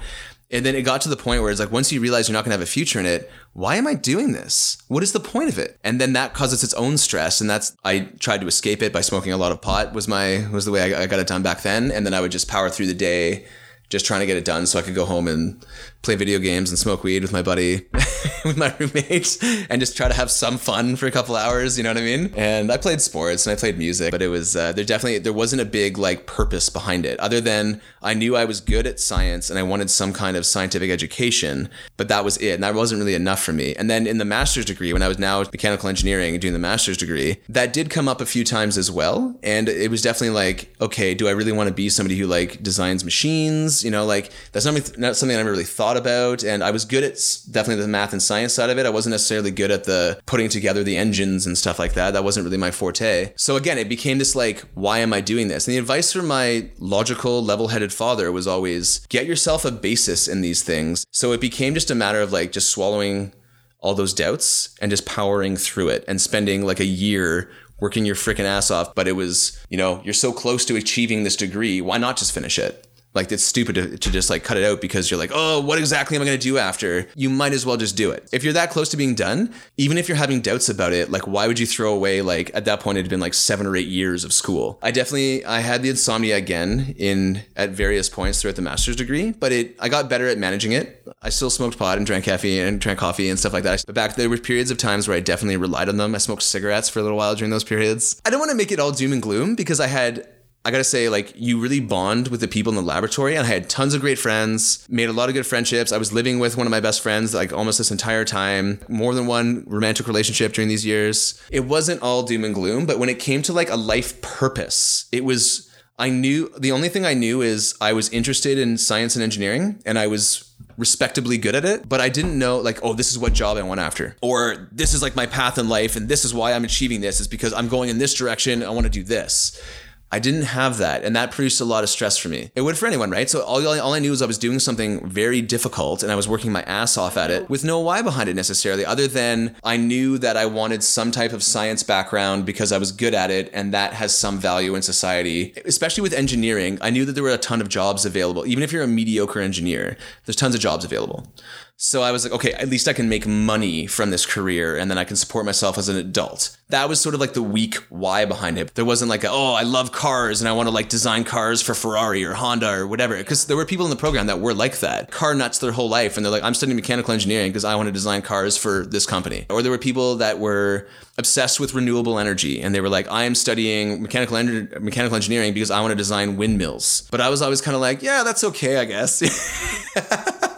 Speaker 2: And then it got to the point where it's like, once you realize you're not going to have a future in it, why am I doing this? What is the point of it? And then that causes its own stress. And that's, I tried to escape it by smoking a lot of pot was my, was the way I, I got it done back then. And then I would just power through the day, just trying to get it done so I could go home and play video games and smoke weed with my buddy, (laughs) with my roommates, and just try to have some fun for a couple hours. You know what I mean? And I played sports and I played music, but it was uh, there definitely there wasn't a big like purpose behind it, other than I knew I was good at science and I wanted some kind of scientific education, but that was it, and that wasn't really enough for me. And then in the master's degree, when I was now mechanical engineering doing the master's degree, that did come up a few times as well, and it was definitely like, okay, do I really want to be somebody who like designs machines? You know, like that's not, not something I never really thought about and I was good at definitely the math and and science side of it. I wasn't necessarily good at the putting together the engines and stuff like that. That wasn't really my forte. So again, it became this like, why am I doing this? And the advice from my logical, level headed father was always get yourself a basis in these things. So it became just a matter of like just swallowing all those doubts and just powering through it and spending like a year working your freaking ass off. But it was, you know, you're so close to achieving this degree. Why not just finish it? Like it's stupid to, to just like cut it out because you're like, oh, what exactly am I going to do after? You might as well just do it. If you're that close to being done, even if you're having doubts about it, like why would you throw away like at that point it had been like seven or eight years of school? I definitely I had the insomnia again in at various points throughout the master's degree, but it I got better at managing it. I still smoked pot and drank caffeine and drank coffee and stuff like that. But back there were periods of times where I definitely relied on them. I smoked cigarettes for a little while during those periods. I don't want to make it all doom and gloom because I had I gotta say, like, you really bond with the people in the laboratory. And I had tons of great friends, made a lot of good friendships. I was living with one of my best friends, like, almost this entire time, more than one romantic relationship during these years. It wasn't all doom and gloom, but when it came to like a life purpose, it was, I knew, the only thing I knew is I was interested in science and engineering and I was respectably good at it, but I didn't know like, oh, this is what job I want after. Or this is like my path in life and this is why I'm achieving this is because I'm going in this direction. I want to do this. I didn't have that, and that produced a lot of stress for me. It would for anyone, right? So all, all I knew was I was doing something very difficult, and I was working my ass off at it with no why behind it necessarily, other than I knew that I wanted some type of science background because I was good at it, and that has some value in society. Especially with engineering, I knew that there were a ton of jobs available. Even if you're a mediocre engineer, there's tons of jobs available. So I was like, okay, at least I can make money from this career and then I can support myself as an adult. That was sort of like the weak why behind it. There wasn't like, a, oh, I love cars and I want to like design cars for Ferrari or Honda or whatever. Because there were people in the program that were like that, car nuts their whole life. And they're like, I'm studying mechanical engineering because I want to design cars for this company. Or there were people that were obsessed with renewable energy and they were like, I am studying mechanical, en- mechanical engineering because I want to design windmills. But I was always kind of like, yeah, that's okay, I guess. (laughs)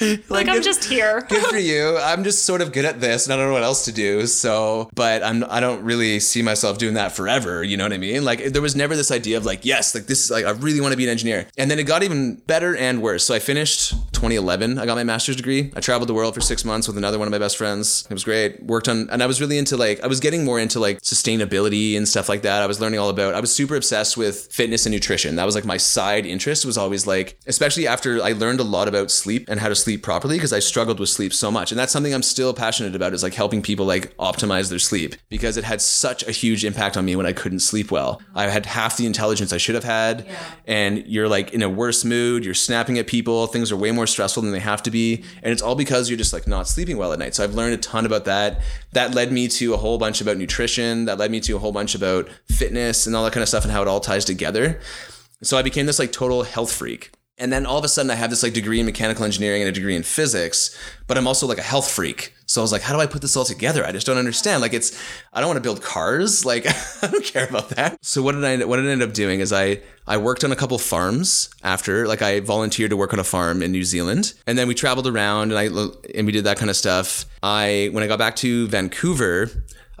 Speaker 2: (laughs)
Speaker 1: like, like, I'm
Speaker 2: good,
Speaker 1: just here. (laughs)
Speaker 2: good for you. I'm just sort of good at this, and I don't know what else to do. So, but I'm I don't really see myself doing that forever. You know what I mean? Like there was never this idea of like yes, like this, is like I really want to be an engineer. And then it got even better and worse. So I finished 2011. I got my master's degree. I traveled the world for six months with another one of my best friends. It was great. Worked on, and I was really into like I was getting more into like sustainability and stuff like that. I was learning all about. I was super obsessed with fitness and nutrition. That was like my side interest. Was always like, especially after I learned a lot about sleep and how to sleep properly because I struggled with sleep so much. And that's something I'm still passionate about is like helping people like optimize their sleep because it had such a huge impact on me when I couldn't sleep well. I had half the intelligence I should have had yeah. and you're like in a worse mood, you're snapping at people, things are way more stressful than they have to be, and it's all because you're just like not sleeping well at night. So I've learned a ton about that. That led me to a whole bunch about nutrition, that led me to a whole bunch about fitness and all that kind of stuff and how it all ties together. So I became this like total health freak. And then all of a sudden I have this like degree in mechanical engineering and a degree in physics, but I'm also like a health freak. So I was like, how do I put this all together? I just don't understand. Like it's I don't want to build cars. (laughs) Like I don't care about that. So what did I what did I end up doing is I I worked on a couple farms after like I volunteered to work on a farm in New Zealand. And then we traveled around and I and we did that kind of stuff. I when I got back to Vancouver,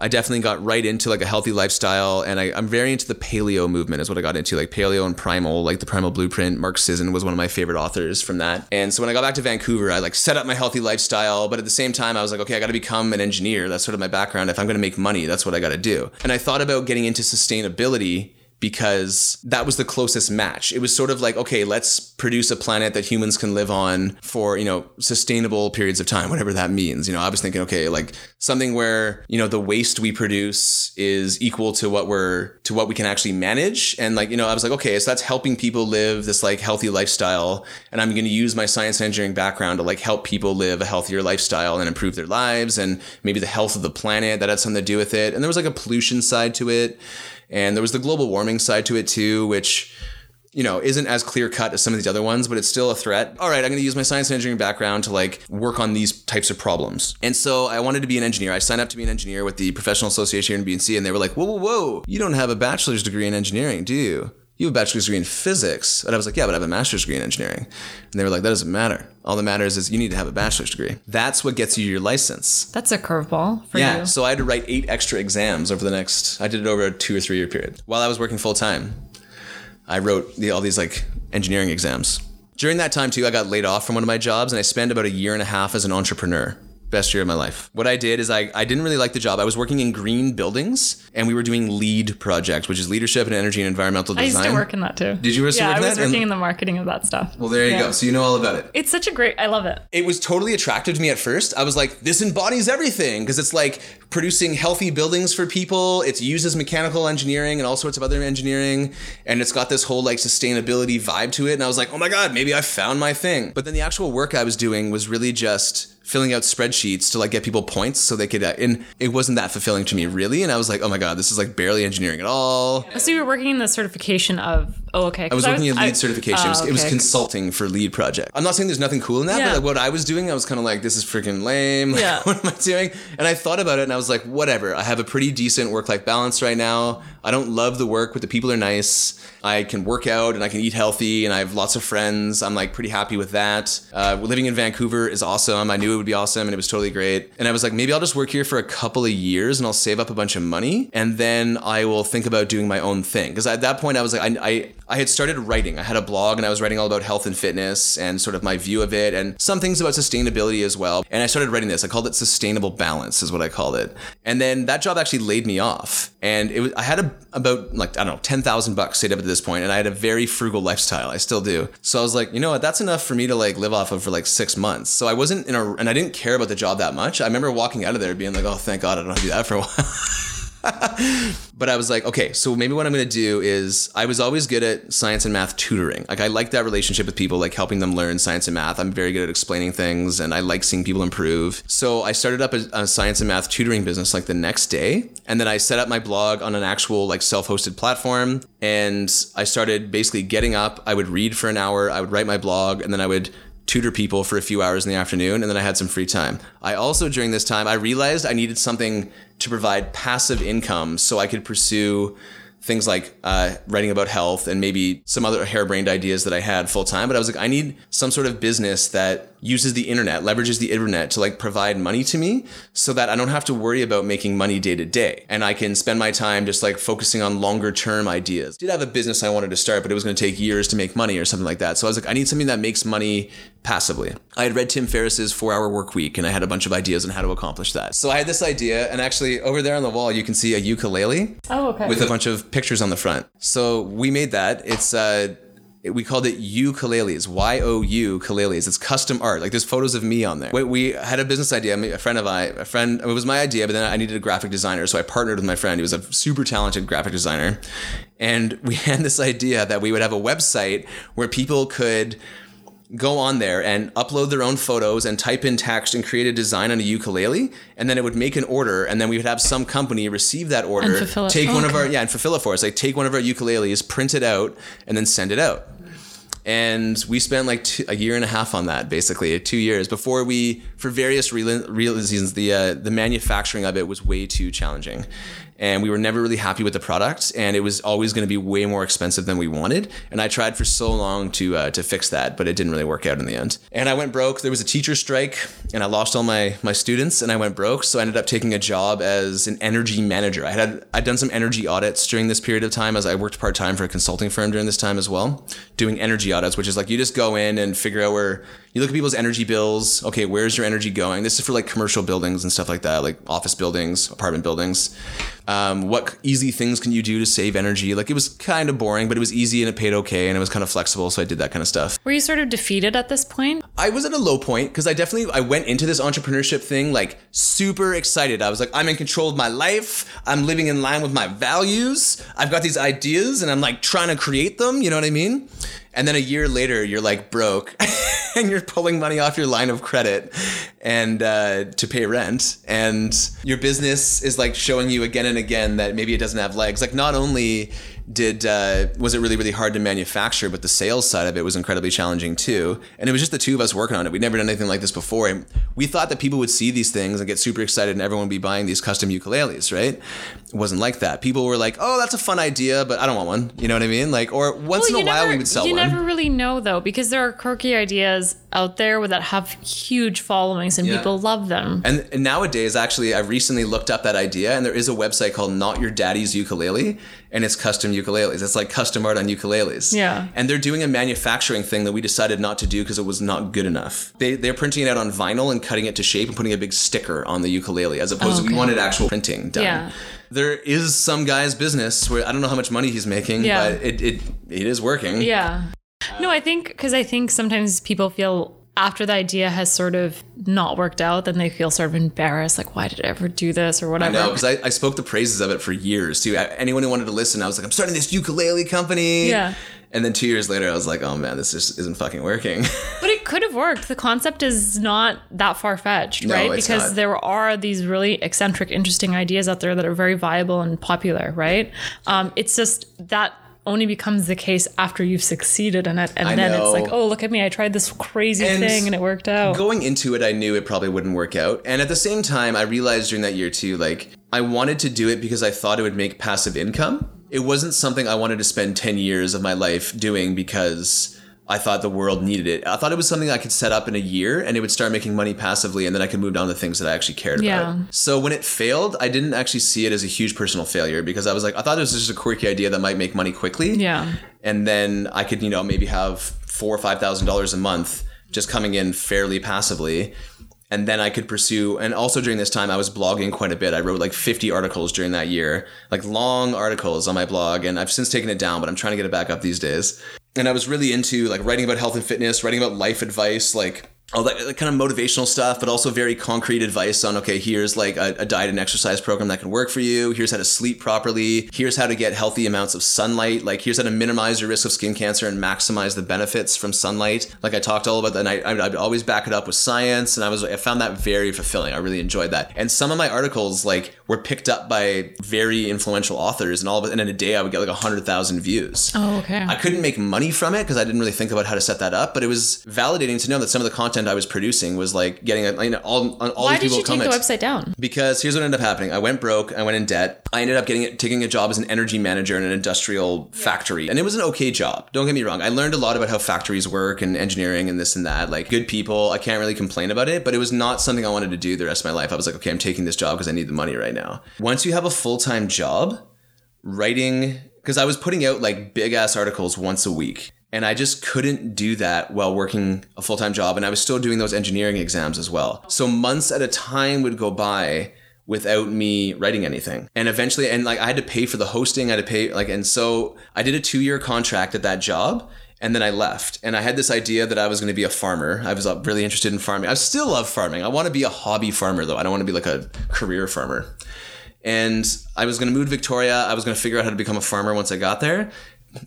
Speaker 2: I definitely got right into like a healthy lifestyle, and I, am very into the paleo movement. Is what I got into, like paleo and primal, like the Primal Blueprint. Mark Sisson was one of my favorite authors from that. And so when I got back to Vancouver, I like set up my healthy lifestyle, but at the same time, I was like, okay, I got to become an engineer. That's sort of my background. If I'm going to make money, that's what I got to do. And I thought about getting into sustainability because that was the closest match. It was sort of like, okay, let's produce a planet that humans can live on for, you know, sustainable periods of time, whatever that means. You know, I was thinking, okay, like something where, you know, the waste we produce is equal to what we're, to what we can actually manage. And like, you know, I was like, okay, so that's helping people live this like healthy lifestyle. And I'm to use my science engineering background to like help people live a healthier lifestyle and improve their lives and maybe the health of the planet that had something to do with it. And there was like a pollution side to it and there was the global warming side to it too, which you know, isn't as clear cut as some of these other ones, but it's still a threat. All right, I'm going to use my science and engineering background to like work on these types of problems. And so I wanted to be an engineer. I signed up to be an engineer with the Professional Association here in BC, and they were like, whoa, whoa, whoa, you don't have a bachelor's degree in engineering, do you? You have a bachelor's degree in physics. And I was like, yeah, but I have a master's degree in engineering. And they were like, that doesn't matter. All that matters is you need to have a bachelor's degree. That's what gets you your license.
Speaker 1: That's a curveball for
Speaker 2: yeah,
Speaker 1: you.
Speaker 2: So I had to write eight extra exams over the next, I did it over a two or three year period while I was working full time. I wrote the, all these like engineering exams. During that time too, I got laid off from one of my jobs and I spent about a year and a half as an entrepreneur. Best year of my life. What I did is I, I didn't really like the job. I was working in green buildings and we were doing LEED projects, which is leadership and energy and environmental design.
Speaker 1: I used to work in that too.
Speaker 2: Did you
Speaker 1: yeah, I was
Speaker 2: that? And-
Speaker 1: working in the marketing of that stuff.
Speaker 2: well, there you
Speaker 1: Yeah.
Speaker 2: go. So you know all about it.
Speaker 1: It's such a great. I love it.
Speaker 2: It was totally attractive to me at first. I was like, this embodies everything because it's like producing healthy buildings for people. It uses mechanical engineering and all sorts of other engineering. And it's got this whole like sustainability vibe to it. And I was like, oh my God, maybe I found my thing. But then the actual work I was doing was really just filling out spreadsheets to like get people points so they could, uh, and it wasn't that fulfilling to me really. And I was like, oh my God, this is like barely engineering at all.
Speaker 1: So you were working in the certification of. Oh, okay.
Speaker 2: I was working in LEED
Speaker 1: I-
Speaker 2: certification. it, was,
Speaker 1: Oh,
Speaker 2: it was consulting for LEED project. I'm not saying there's nothing cool in that,
Speaker 1: Yeah.
Speaker 2: but like what I was doing, I was kind of like, this is freaking lame. (laughs) Like,
Speaker 1: Yeah.
Speaker 2: what am I doing? And I thought about it and I was like, whatever. I have a pretty decent work life balance right now. I don't love the work, but the people are nice. I can work out and I can eat healthy and I have lots of friends. I'm like pretty happy with that. Uh, living in Vancouver is awesome. I knew it would be awesome and it was totally great. And I was like, maybe I'll just work here for a couple of years and I'll save up a bunch of money and then I will think about doing my own thing. Because at that point, I was like, I, I, I had started writing. I had a blog and I was writing all about health and fitness and sort of my view of it and some things about sustainability as well. And I started writing this. I called it Sustainable Balance, is what I called it. And then that job actually laid me off. And it was, I had a, about like, I don't know, 10,000 bucks saved up at this point, And I had a very frugal lifestyle. I still do. So I was like, you know what? That's enough for me to like live off of for like six months. So I wasn't in a, and I didn't care about the job that much. I remember walking out of there being like, oh, thank God I don't have to do that for a (laughs) while. (laughs) but I was like, okay, so maybe what I'm going to do is I was always good at science and math tutoring. Like I like that relationship with people, like helping them learn science and math. I'm very good at explaining things and I like seeing people improve. So I started up a, a science and math tutoring business like the next day. And then I set up my blog on an actual like self-hosted platform and I started basically getting up, I would read for an hour, I would write my blog and then I would tutor people for a few hours in the afternoon and then I had some free time. I also during this time I realized I needed something to provide passive income so I could pursue things like uh, writing about health and maybe some other harebrained ideas that I had full time. But I was like, I need some sort of business that uses the internet, leverages the internet to like provide money to me so that I don't have to worry about making money day to day. And I can spend my time just like focusing on longer term ideas. Did have a business I wanted to start, but it was going to take years to make money or something like that. So I was like, I need something that makes money passively. I had read Tim Ferriss's four hour work week and I had a bunch of ideas on how to accomplish that. So I had this idea and actually over there on the wall, you can see a ukulele
Speaker 1: Oh, okay.
Speaker 2: with a bunch of pictures on the front. So we made that. It's uh we called it ukuleles, Y O U ukuleles. It's custom art. Like there's photos of me on there. We, we had a business idea. A friend of I, a friend, it was my idea, but then I needed a graphic designer, so I partnered with my friend. He was a super talented graphic designer, and we (laughs) had this idea that we would have a website where people could go on there and upload their own photos and type in text and create a design on a ukulele and then it would make an order and then we would have some company receive that order
Speaker 1: And fulfill it.
Speaker 2: take
Speaker 1: Oh,
Speaker 2: one of our yeah and fulfill it for us. Like take one of our ukuleles print it out and then send it out. And we spent like two, a year and a half on that basically two years. Before we for various real, real reasons the uh, the manufacturing of it was way too challenging and we were never really happy with the product and it was always going to be way more expensive than we wanted. And i tried for so long to uh, to fix that but it didn't really work out in the end. And i went broke. There was a teacher strike and i lost all my my students and i went broke. So i ended up taking a job as an energy manager. I had i'd done some energy audits during this period of time as i worked part-time for a consulting firm during this time as well doing energy audits which is like you just go in and figure out where you look at people's energy bills okay where's your energy going this is for like commercial buildings and stuff like that like office buildings apartment buildings um, what easy things can you do to save energy like it was kind of boring but it was easy and it paid okay and it was kind of flexible so i did that kind of stuff
Speaker 1: Were you sort of defeated at this point?
Speaker 2: I was at a low point because I definitely I went into this entrepreneurship thing like super excited. I was like, I'm in control of my life. I'm living in line with my values. I've got these ideas and I'm like trying to create them. You know what I mean? And then a year later, you're like broke (laughs) and you're pulling money off your line of credit and uh, to pay rent. And your business is like showing you again and again that maybe it doesn't have legs. Like not only did uh, was it really really hard to manufacture but the sales side of it was incredibly challenging too. And it was just the two of us working on it. We'd never done anything like this before. And we thought that people would see these things and get super excited and everyone would be buying these custom ukuleles right? It wasn't like that. People were like oh that's a fun idea but i don't want one. You know what i mean? Like or once in a
Speaker 1: you
Speaker 2: while
Speaker 1: never,
Speaker 2: we would sell one.
Speaker 1: you
Speaker 2: one.
Speaker 1: never really know though, because there are quirky ideas out there that have huge followings and
Speaker 2: Yeah.
Speaker 1: people love them.
Speaker 2: And, and nowadays, actually, I recently looked up that idea, and there is a website called Not Your Daddy's Ukulele, and it's custom ukuleles. It's like custom art on ukuleles.
Speaker 1: Yeah.
Speaker 2: And they're doing a manufacturing thing that we decided not to do because it was not good enough. They they're printing it out on vinyl and cutting it to shape and putting a big sticker on the ukulele as opposed to we wanted actual printing done.
Speaker 1: Yeah.
Speaker 2: There is some guy's business where I don't know how much money he's making,
Speaker 1: Yeah.
Speaker 2: but it, it it is working.
Speaker 1: Yeah. No, I think because I think sometimes people feel after the idea has sort of not worked out, then they feel sort of embarrassed, like, why did I ever do this or whatever.
Speaker 2: I know because I, I spoke the praises of it for years too. I- Anyone who wanted to listen, I was like, I'm starting this ukulele company.
Speaker 1: Yeah.
Speaker 2: And then two years later, I was like, oh man, this just isn't fucking working. (laughs)
Speaker 1: But it could have worked. The concept is not that far fetched,
Speaker 2: No,
Speaker 1: right? Because
Speaker 2: not.
Speaker 1: there are these really eccentric, interesting ideas out there that are very viable and popular, right? Um, it's just that only becomes the case after you've succeeded in it. And
Speaker 2: I
Speaker 1: then
Speaker 2: know.
Speaker 1: it's like, oh, look at me. I tried this crazy
Speaker 2: And
Speaker 1: thing and it worked out.
Speaker 2: Going into it, I knew it probably wouldn't work out. And at the same time, I realized during that year too, like, I wanted to do it because I thought it would make passive income. It wasn't something I wanted to spend 10 years of my life doing because I thought the world needed it. I thought it was something I could set up in a year and it would start making money passively and then I could move down to things that I actually cared
Speaker 1: Yeah.
Speaker 2: about. So when it failed, I didn't actually see it as a huge personal failure because I was like, I thought it was just a quirky idea that might make money quickly
Speaker 1: yeah.
Speaker 2: and then I could, you know, maybe have four or five thousand dollars a month just coming in fairly passively. And then I could pursue, and also during this time, I was blogging quite a bit. I wrote like 50 articles during that year, like long articles on my blog, and I've since taken it down, but I'm trying to get it back up these days. And I was really into like writing about health and fitness, writing about life advice, like all that kind of motivational stuff, but also very concrete advice on okay, here's like a, a diet and exercise program that can work for you. Here's how to sleep properly. Here's how to get healthy amounts of sunlight. Like here's how to minimize your risk of skin cancer and maximize the benefits from sunlight. Like I talked all about that, and I, I would always back it up with science, and I was I found that very fulfilling. I really enjoyed that. And some of my articles like were picked up by very influential authors, and all of it, and in a day I would get like a hundred thousand views.
Speaker 1: Oh, okay.
Speaker 2: I couldn't make money from it because I didn't really think about how to set that up, but it was validating to know that some of the content I was producing was like getting a, you know, all all
Speaker 1: Why
Speaker 2: these
Speaker 1: did
Speaker 2: people
Speaker 1: you take the website down?
Speaker 2: Because here's what ended up happening. I went broke. I went in debt. I ended up getting taking a job as an energy manager in an industrial factory, and it was an okay job. Don't get me wrong. I learned a lot about how factories work and engineering and this and that. Like good people. I can't really complain about it, but it was not something I wanted to do the rest of my life. I was like, okay, I'm taking this job because I need the money right now. Once you have a full time job, writing because I was putting out like big ass articles once a week. And I just couldn't do that while working a full time job. And I was still doing those engineering exams as well. So months at a time would go by without me writing anything. And eventually, and like I had to pay for the hosting, I had to pay, like, and so I did a two year contract at that job. And then I left. And I had this idea that I was going to be a farmer. I was uh, really interested in farming. I still love farming. I want to be a hobby farmer, though. I don't want to be like a career farmer and I was going to move to Victoria. I was going to figure out how to become a farmer once I got there.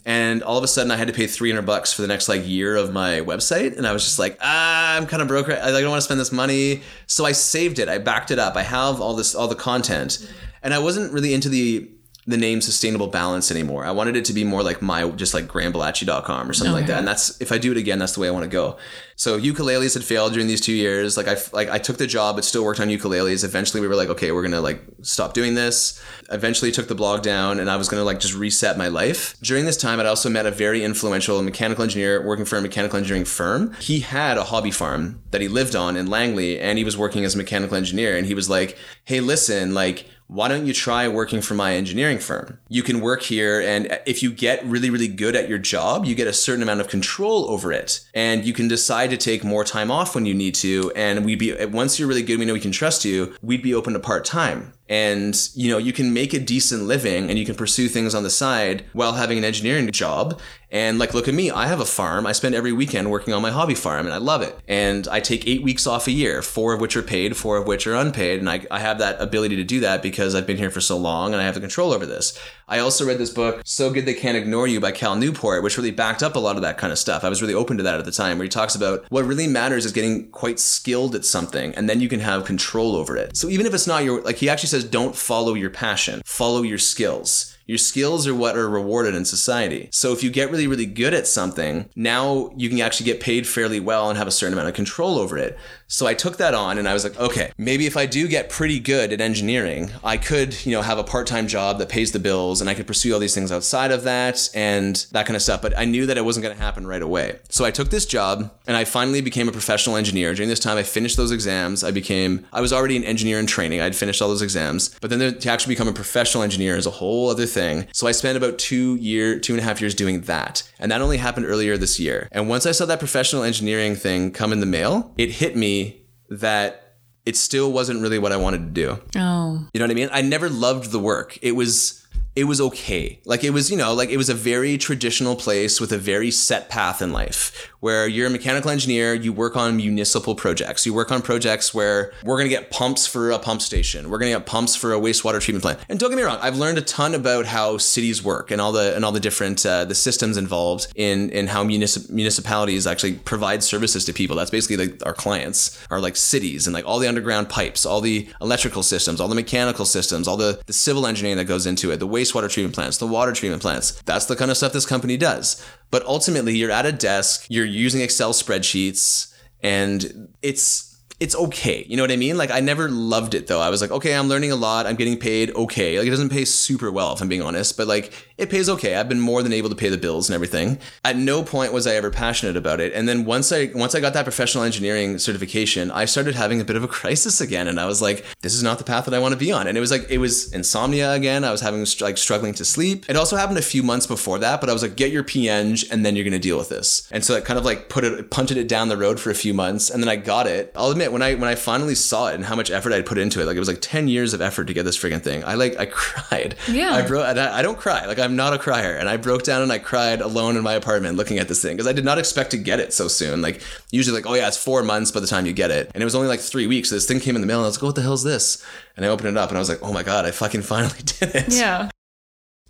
Speaker 2: And all of a sudden, I had to pay 300 bucks for the next like year of my website. And I was just like, ah, I'm kind of broke. I don't want to spend this money. So I saved it. I backed it up. I have all this, all the content. And I wasn't really into the, the name sustainable balance anymore. I wanted it to be more like my, just like grambalachi.com or something like that. And that's, if I do it again, that's the way I want to go. So ukuleles had failed during these two years. Like I, like I took the job, but still worked on ukuleles. Eventually we were like, okay, we're to like stop doing this. Eventually took the blog down and I was to like just reset my life. During this time, I'd also met a very influential mechanical engineer working for a mechanical engineering firm. He had a hobby farm that he lived on in Langley and he was working as a mechanical engineer. And he was like, hey, listen, like, why don't you try working for my engineering firm? You can work here, and if you get really, really good at your job, you get a certain amount of control over it, and you can decide to take more time off when you need to. And we'd be once you're really good, we know we can trust you. We'd be open to part time, and you know you can make a decent living, and you can pursue things on the side while having an engineering job. And like, look at me, I have a farm. I spend every weekend working on my hobby farm, and I love it. And I take eight weeks off a year, four of which are paid, four of which are unpaid, and I, I have that ability to do that because I've been here for so long and I have the control over this. I also read this book, So Good They Can't Ignore You by Cal Newport, which really backed up a lot of that kind of stuff. I was really open to that at the time, where he talks about what really matters is getting quite skilled at something, and then you can have control over it. So even if it's not your, like he actually says, don't follow your passion, follow your skills. Your skills are what are rewarded in society. So if you get really, really good at something, now you can actually get paid fairly well and have a certain amount of control over it. So I took that on and I was like, okay, maybe if I do get pretty good at engineering, I could, you know, have a part-time job that pays the bills and I could pursue all these things outside of that and that kind of stuff. But I knew that it wasn't going to happen right away. So I took this job and I finally became a professional engineer. During this time, I finished those exams. I became, I was already an engineer in training. I'd finished all those exams, but then to actually become a professional engineer is a whole other thing. So I spent about two year, two and a half years doing that. And that only happened earlier this year. And once I saw that professional engineering thing come in the mail, it hit me that it still wasn't really what I wanted to do.
Speaker 1: Oh.
Speaker 2: You know what I mean? I never loved the work. It was it was okay. Like it was, you know, like it was a very traditional place with a very set path in life where you're a mechanical engineer, you work on municipal projects. You work on projects where we're going to get pumps for a pump station. We're going to get pumps for a wastewater treatment plant. And don't get me wrong, I've learned a ton about how cities work and all the and all the different uh, the systems involved in in how municip- municipalities actually provide services to people. That's basically like our clients are like cities and like all the underground pipes, all the electrical systems, all the mechanical systems, all the the civil engineering that goes into it, the wastewater treatment plants, the water treatment plants. That's the kind of stuff this company does. But ultimately, you're at a desk, you're using Excel spreadsheets, and it's it's okay. You know what I mean? Like I never loved it though. I was like, okay, I'm learning a lot. I'm getting paid okay. Like it doesn't pay super well if I'm being honest, but like it pays okay. I've been more than able to pay the bills and everything. At no point was I ever passionate about it. And then once I once I got that professional engineering certification, I started having a bit of a (laughs) crisis again and I was like, this is not the path that I want to be on. And it was like it was insomnia again. I was having like struggling to sleep. It also happened a few months before that, but I was like, get your PEng and then you're going to deal with this. And so I kind of like put it punted it down the road for a few months and then I got it. I'll admit when I when I finally saw it and how much effort I'd put into it, like it was like 10 years of effort to get this friggin' thing. I like I (laughs) cried.
Speaker 1: Yeah.
Speaker 2: I broke I, I don't cry. Like I'm not a crier. And I broke down and I cried alone in my apartment looking at this thing because I did not expect to get it so soon. Like usually like, oh yeah, it's four months by the time you get it. And it was only like three weeks. So this thing came in the mail and I was like, oh, what the hell is this? And I opened it up and I was like, oh my God, I fucking (laughs) finally did it.
Speaker 1: Yeah.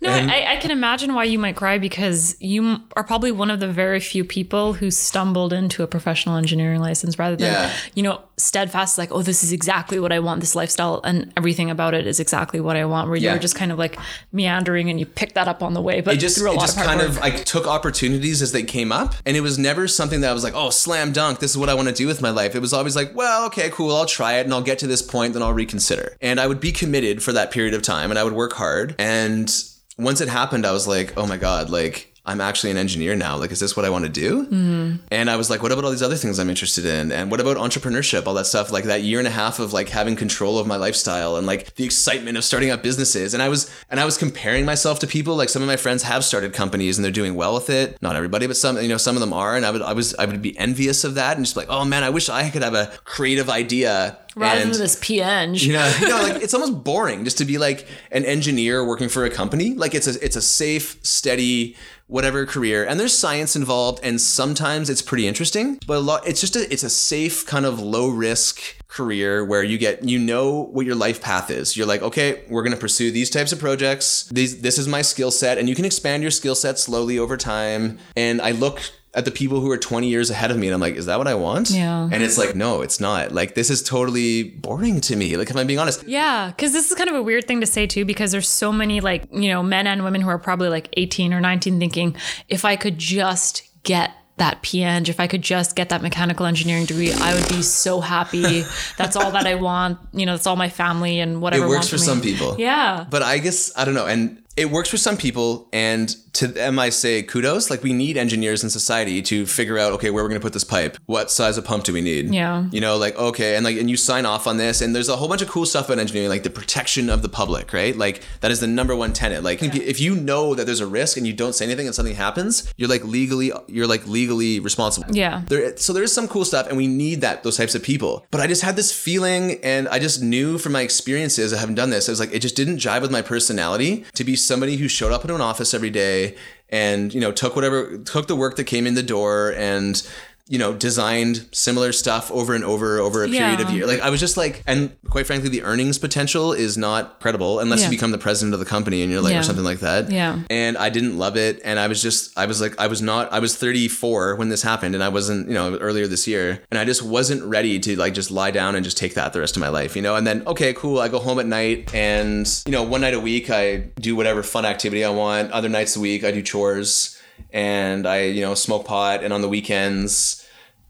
Speaker 1: No,
Speaker 2: And-
Speaker 1: I, I can imagine why you might cry because you are probably one of the very few people who stumbled into a professional engineering license rather than,
Speaker 2: Yeah.
Speaker 1: you know, steadfast, like, oh, this is exactly what I want. This lifestyle and everything about it is exactly what I want. Where
Speaker 2: Yeah.
Speaker 1: you're just kind of like meandering and you picked that up on the way, but
Speaker 2: it just it just
Speaker 1: of
Speaker 2: kind
Speaker 1: work.
Speaker 2: of like took opportunities as they came up, and it was never something that I was like, oh, slam dunk, this is what I want to do with my life. It was always like, well, okay, cool, I'll try it, and I'll get to this point, then I'll reconsider. And I would be committed for that period of time, and I would work hard. And once it happened, I was like, oh my god, like. I'm actually an engineer now. Like, is this what I want to do? Mm-hmm. And I was like, what about all these other things I'm interested in? And what about entrepreneurship, all that stuff? Like that year and a half of like having control of my lifestyle and like the excitement of starting up businesses. And I was and I was comparing myself to people. Like some of my friends have started companies and they're doing well with it. Not everybody, but some, you know, some of them are. And I would I was I would be envious of that and just be like, oh man, I wish I could have a creative idea.
Speaker 1: Rather
Speaker 2: and,
Speaker 1: than this PEng.
Speaker 2: you know, you know, like it's almost boring just to be like an engineer working for a company. Like it's a it's a safe, steady, whatever career, and there's science involved, and sometimes it's pretty interesting. But a lot, it's just a it's a safe kind of low risk career where you get you know what your life path is. You're like, okay, we're gonna pursue these types of projects. These this is my skill set, and you can expand your skill set slowly over time. And I look at the people who are 20 years ahead of me and I'm like, is that what I want?
Speaker 1: Yeah.
Speaker 2: And it's like, no, it's not. Like this is totally boring to me. Like if I'm being honest.
Speaker 1: Yeah, because this is kind of a weird thing to say too, because there's so many like, you know, men and women who are probably like 18 or 19 thinking, if I could just get that PEng, if I could just get that mechanical engineering degree, I would be so happy. (laughs) that's all that I want. You know, that's all my family and whatever.
Speaker 2: It works for
Speaker 1: me.
Speaker 2: some people.
Speaker 1: Yeah.
Speaker 2: But I guess I don't know. And it works for some people and to them I say kudos. Like we need engineers in society to figure out, okay, where we're gonna put this pipe. What size of pump do we need?
Speaker 1: Yeah.
Speaker 2: You know, like, okay, and like and you sign off on this, and there's a whole bunch of cool stuff about engineering, like the protection of the public, right? Like that is the number one tenet. Like if you know that there's a risk and you don't say anything and something happens, you're like legally you're like legally responsible.
Speaker 1: Yeah.
Speaker 2: There, so there is some cool stuff, and we need that those types of people. But I just had this feeling, and I just knew from my experiences, I haven't done this. I was like, it just didn't jive with my personality to be somebody who showed up into an office every day and you know took whatever took the work that came in the door and you know designed similar stuff over and over over a period of
Speaker 1: Yeah.
Speaker 2: year like i was just like and quite frankly the earnings potential is not credible unless
Speaker 1: Yeah.
Speaker 2: you become the president of the company and you're like
Speaker 1: Yeah.
Speaker 2: or something like that
Speaker 1: Yeah.
Speaker 2: and I didn't love it. And I was just, I was like, I was not, I was 34 when this happened, and I wasn't, you know, earlier this year, and I just wasn't ready to like just lie down and just take that the rest of my life, you know. And then, okay, cool, I go home at night, and you know, one night a week I do whatever fun activity I want. Other nights a week I do chores, and I, you know, smoke pot, and on the weekends.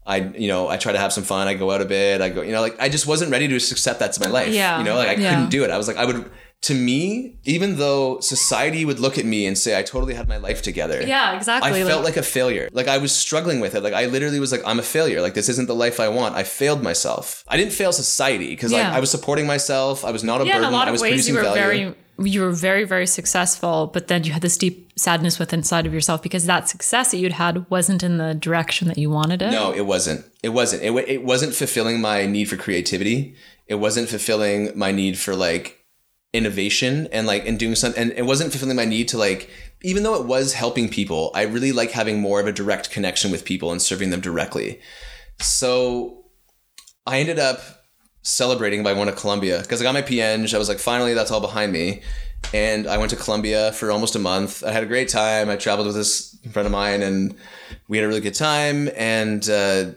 Speaker 2: I, you know, I try to have some fun. I go out a bit. I go, you know, like I just wasn't ready to just accept that's my life.
Speaker 1: Yeah.
Speaker 2: You know, like I
Speaker 1: Yeah.
Speaker 2: couldn't do it. I was like, I would, to me, even though society would look at me and say I totally had my life together.
Speaker 1: Yeah, exactly.
Speaker 2: I felt like a failure. Like I was struggling with it. Like I literally was like, I'm a failure. Like this isn't the life I want. I failed myself. I didn't fail society because
Speaker 1: Yeah.
Speaker 2: like I was supporting myself. I was not a
Speaker 1: yeah, in a lot
Speaker 2: I
Speaker 1: of
Speaker 2: was
Speaker 1: ways,
Speaker 2: producing
Speaker 1: you were
Speaker 2: value.
Speaker 1: very you were very very successful but then you had this deep sadness within inside of yourself because that success that you'd had wasn't in the direction that you wanted it
Speaker 2: No, it wasn't. It wasn't. It, it wasn't fulfilling my need for creativity. It wasn't fulfilling my need for like innovation and like and doing something. And it wasn't fulfilling my need to like, even though it was helping people, I really like having more of a direct connection with people and serving them directly. So I ended up celebrating by going to Colombia because I got my PEng. I was like, finally, that's all behind me. And I went to Colombia for almost a month. I had a great time. I traveled with this friend of mine and we had a really good time and uh,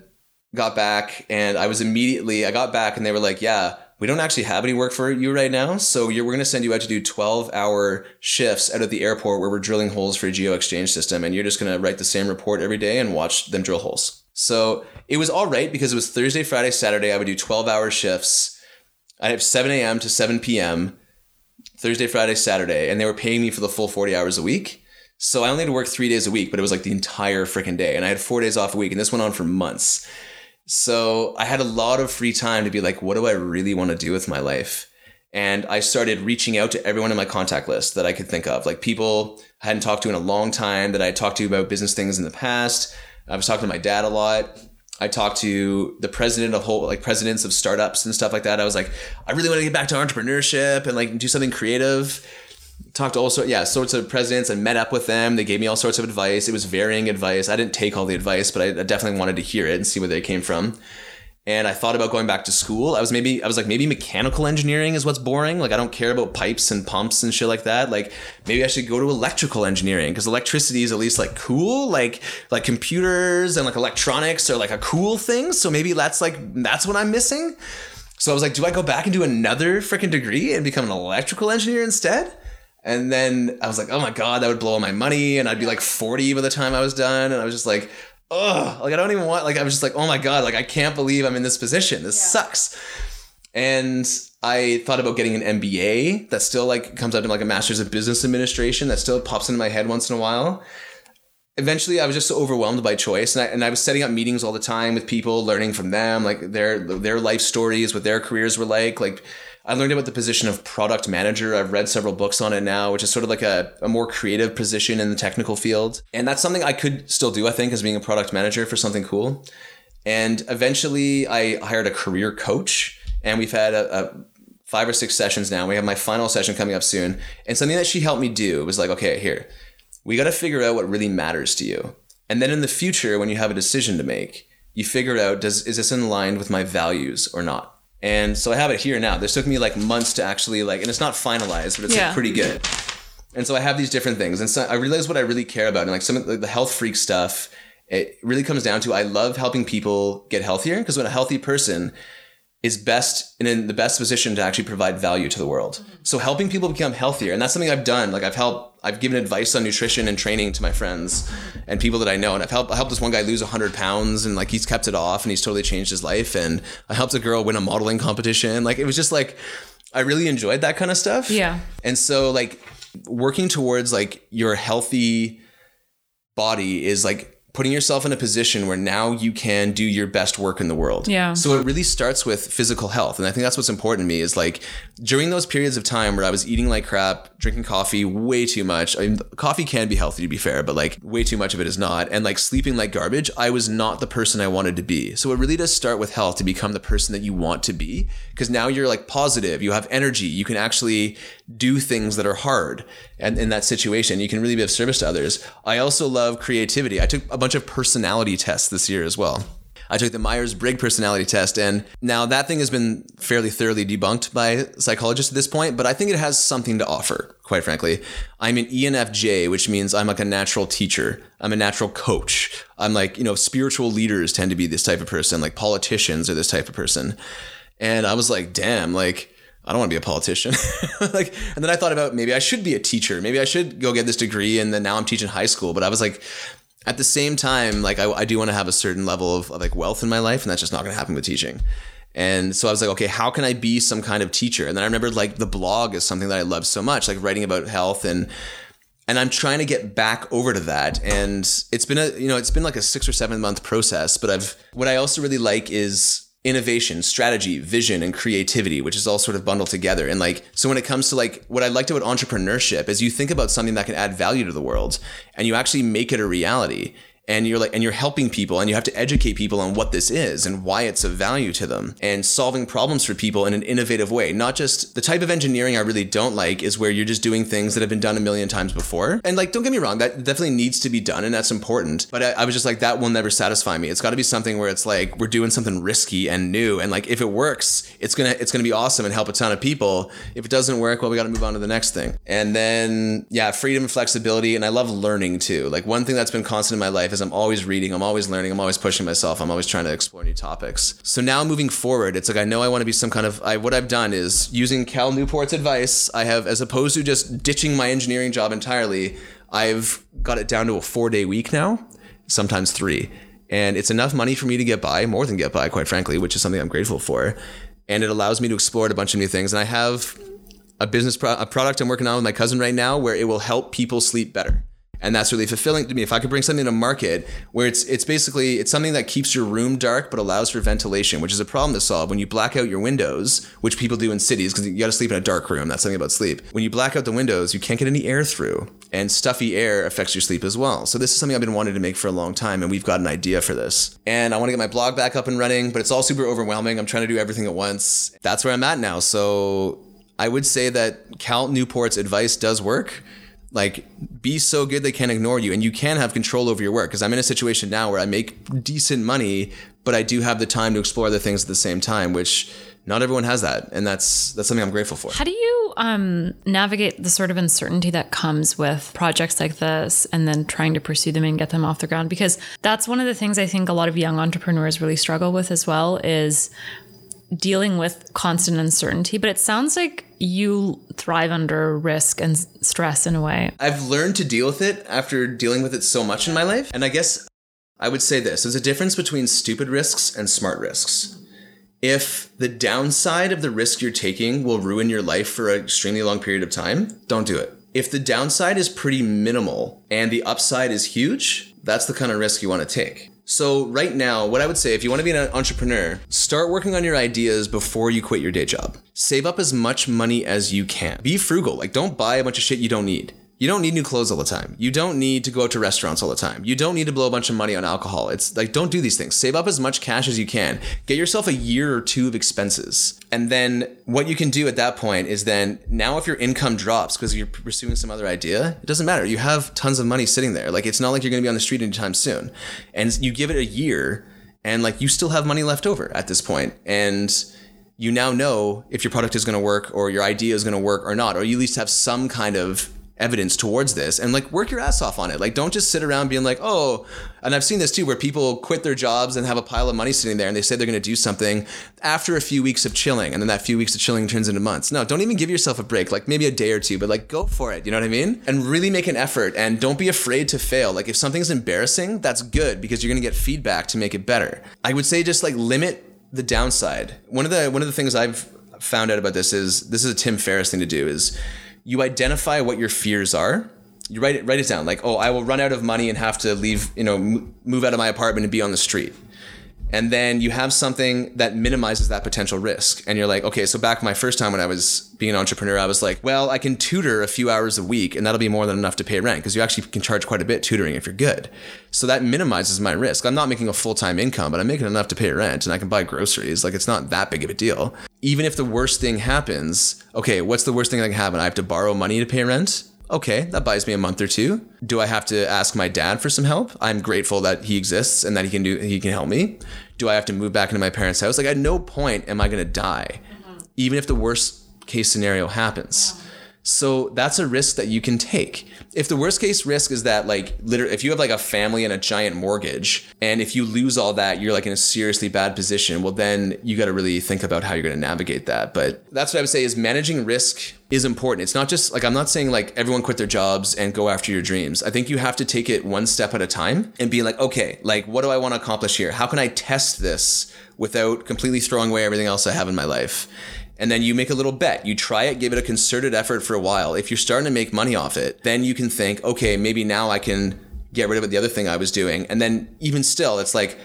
Speaker 2: got back. And I was immediately, I got back and they were like, yeah, we don't actually have any work for you right now. So we're going to send you out to do 12 hour shifts out at the airport where we're drilling holes for a geo exchange system. And you're just going to write the same report every day and watch them drill holes. So it was all right because it was Thursday, Friday, Saturday. I would do 12 hour shifts. I'd have 7 a.m. to 7 p.m. Thursday, Friday, Saturday, and they were paying me for the full 40 hours a week. So I only had to work three days a week, but it was like the entire freaking day. And I had four days off a week, and this went on for months. So I had a lot of free time to be like, what do I really want to do with my life? And I started reaching out to everyone in my contact list that I could think of, like people I hadn't talked to in a long time that I had talked to about business things in the past. I was talking to my dad a lot. I talked to the president of whole like presidents of startups and stuff like that. I was like, I really want to get back to entrepreneurship and like do something creative. Talked to all sorts, yeah, sorts of presidents and met up with them. They gave me all sorts of advice. It was varying advice. I didn't take all the advice, but I, I definitely wanted to hear it and see where they came from. And I thought about going back to school. I was maybe I was like maybe mechanical engineering is what's boring. Like I don't care about pipes and pumps and shit like that. Like maybe I should go to electrical engineering because electricity is at least like cool. Like like computers and like electronics are like a cool thing. So maybe that's like that's what I'm missing. So I was like, do I go back and do another freaking degree and become an electrical engineer instead? And then I was like, oh my god, that would blow all my money, and I'd be like 40 by the time I was done. And I was just like, ugh, like I don't even want like I was just like, oh my god, like I can't believe I'm in this position. This sucks. And I thought about getting an MBA that still like comes out to like a master's of business administration that still pops into my head once in a while. Eventually, I was just so overwhelmed by choice, and I, and I was setting up meetings all the time with people, learning from them, like their their life stories, what their careers were like. Like I learned about the position of product manager. I've read several books on it now, which is sort of like a, a more creative position in the technical field. And that's something I could still do, I think, as being a product manager for something cool. And eventually I hired a career coach, and we've had a, a five or six sessions now. We have my final session coming up soon. And something that she helped me do was like, okay, here, we got to figure out what really matters to you. And then in the future, when you have a decision to make, you figure out does is this in line with my values or not? And so I have it here now. This took me like months to actually like, and it's not finalized, but it's
Speaker 1: Yeah.
Speaker 2: like pretty good. And so I have these different things, and so I realize what I really care about, and like some of the, the health freak stuff. It really comes down to I love helping people get healthier because when a healthy person is best and in the best position to actually provide value to the world. Mm-hmm. So helping people become healthier, and that's something I've done. Like I've helped, I've given advice on nutrition and training to my friends mm-hmm. and people that I know, and I've helped. I helped this one guy lose hundred pounds, and like he's kept it off, and he's totally changed his life. And I helped a girl win a modeling competition. Like it was just like I really enjoyed that kind of stuff.
Speaker 1: Yeah.
Speaker 2: And so like working towards like your healthy body is like putting yourself in a position where now you can do your best work in the world.
Speaker 1: Yeah.
Speaker 2: So it really starts with physical health. And I think that's what's important to me is like during those periods of time where I was eating like crap, drinking coffee way too much. I mean, coffee can be healthy to be fair, but like way too much of it is not. And like sleeping like garbage, I was not the person I wanted to be. So it really does start with health to become the person that you want to be. Because now you're like positive, you have energy, you can actually do things that are hard. And in that situation, you can really be of service to others. I also love creativity. I took a bunch of personality tests this year as well. I took the Myers Briggs personality test, and now that thing has been fairly thoroughly debunked by psychologists at this point, but I think it has something to offer, quite frankly. I'm an ENFJ, which means I'm like a natural teacher. I'm a natural coach. I'm like, you know, spiritual leaders tend to be this type of person, like politicians are this type of person. And I was like, damn, like, I don't want to be a politician. (laughs) like, and then I thought about maybe I should be a teacher. Maybe I should go get this degree, and then now I'm teaching high school. But I was like, at the same time, like I, I do want to have a certain level of, of like wealth in my life, and that's just not going to happen with teaching. And so I was like, okay, how can I be some kind of teacher? And then I remembered like the blog is something that I love so much, like writing about health and and I'm trying to get back over to that. And it's been a you know it's been like a six or seven month process. But I've what I also really like is innovation, strategy, vision, and creativity, which is all sort of bundled together. And like, so when it comes to like what I liked about entrepreneurship is you think about something that can add value to the world and you actually make it a reality and you're like and you're helping people and you have to educate people on what this is and why it's of value to them and solving problems for people in an innovative way. Not just the type of engineering i really don't like is where you're just doing things that have been done a million times before. And like don't get me wrong that definitely needs to be done and that's important but i, I was just like that will never satisfy me. It's got to be something where it's like we're doing something risky and new and like if it works it's gonna it's gonna be awesome and help a ton of people. If it doesn't work well we got to move on to the next thing. And then yeah freedom and flexibility and i love learning too. Like one thing that's been constant in my life is I'm always reading, I'm always learning, I'm always pushing myself, I'm always trying to explore new topics. So now moving forward, it's like I know I want to be some kind of I what I've done is using Cal Newport's advice, I have as opposed to just ditching my engineering job entirely, I've got it down to a 4-day week now, sometimes 3. And it's enough money for me to get by, more than get by quite frankly, which is something I'm grateful for. And it allows me to explore a bunch of new things and I have a business pro- a product I'm working on with my cousin right now where it will help people sleep better and that's really fulfilling to me. If i could bring something to market where it's it's basically it's something that keeps your room dark but allows for ventilation which is a problem to solve. When you black out your windows which people do in cities because you got to sleep in a dark room that's something about sleep. When you black out the windows you can't get any air through and stuffy air affects your sleep as well. So this is something i've been wanting to make for a long time and we've got an idea for this. And i want to get my blog back up and running but it's all super overwhelming. I'm trying to do everything at once. That's where i'm at now. So i would say that cal newport's advice does work like be so good they can't ignore you and you can have control over your work because i'm in a situation now where i make decent money but i do have the time to explore other things at the same time which not everyone has that and that's that's something i'm grateful for
Speaker 1: How do you um, navigate the sort of uncertainty that comes with projects like this and then trying to pursue them and get them off the ground? Because that's one of the things I think a lot of young entrepreneurs really struggle with as well is dealing with constant uncertainty. But it sounds like you thrive under risk and stress in a way.
Speaker 2: I've learned to deal with it after dealing with it so much in my life. And I guess I would say this there's a difference between stupid risks and smart risks. If the downside of the risk you're taking will ruin your life for an extremely long period of time, don't do it. If the downside is pretty minimal and the upside is huge, that's the kind of risk you want to take. So, right now, what I would say if you want to be an entrepreneur, start working on your ideas before you quit your day job. Save up as much money as you can. Be frugal. Like, don't buy a bunch of shit you don't need. You don't need new clothes all the time. You don't need to go out to restaurants all the time. You don't need to blow a bunch of money on alcohol. It's like, don't do these things. Save up as much cash as you can. Get yourself a year or two of expenses. And then what you can do at that point is then now if your income drops because you're pursuing some other idea, it doesn't matter. You have tons of money sitting there. Like, it's not like you're going to be on the street anytime soon. And you give it a year and like you still have money left over at this point. And you now know if your product is going to work or your idea is going to work or not, or you at least have some kind of evidence towards this and like work your ass off on it. Like don't just sit around being like, "Oh," and I've seen this too where people quit their jobs and have a pile of money sitting there and they say they're going to do something after a few weeks of chilling and then that few weeks of chilling turns into months. No, don't even give yourself a break. Like maybe a day or two, but like go for it, you know what I mean? And really make an effort and don't be afraid to fail. Like if something's embarrassing, that's good because you're going to get feedback to make it better. I would say just like limit the downside. One of the one of the things I've found out about this is this is a Tim Ferriss thing to do is you identify what your fears are. You write it write it down like, "Oh, I will run out of money and have to leave, you know, move out of my apartment and be on the street." And then you have something that minimizes that potential risk. And you're like, okay, so back my first time when I was being an entrepreneur, I was like, well, I can tutor a few hours a week and that'll be more than enough to pay rent because you actually can charge quite a bit tutoring if you're good. So that minimizes my risk. I'm not making a full time income, but I'm making enough to pay rent and I can buy groceries. Like it's not that big of a deal. Even if the worst thing happens, okay, what's the worst thing that can happen? I have to borrow money to pay rent? okay, that buys me a month or two. Do I have to ask my dad for some help? I'm grateful that he exists and that he can do he can help me. Do I have to move back into my parents' house? Like at no point am I going to die, mm-hmm. even if the worst case scenario happens. So that's a risk that you can take. If the worst case risk is that like literally if you have like a family and a giant mortgage and if you lose all that you're like in a seriously bad position, well then you got to really think about how you're going to navigate that. But that's what I would say is managing risk is important. It's not just like I'm not saying like everyone quit their jobs and go after your dreams. I think you have to take it one step at a time and be like, okay, like what do I want to accomplish here? How can I test this without completely throwing away everything else I have in my life? And then you make a little bet. You try it, give it a concerted effort for a while. If you're starting to make money off it, then you can think, okay, maybe now I can get rid of it, the other thing I was doing. And then even still, it's like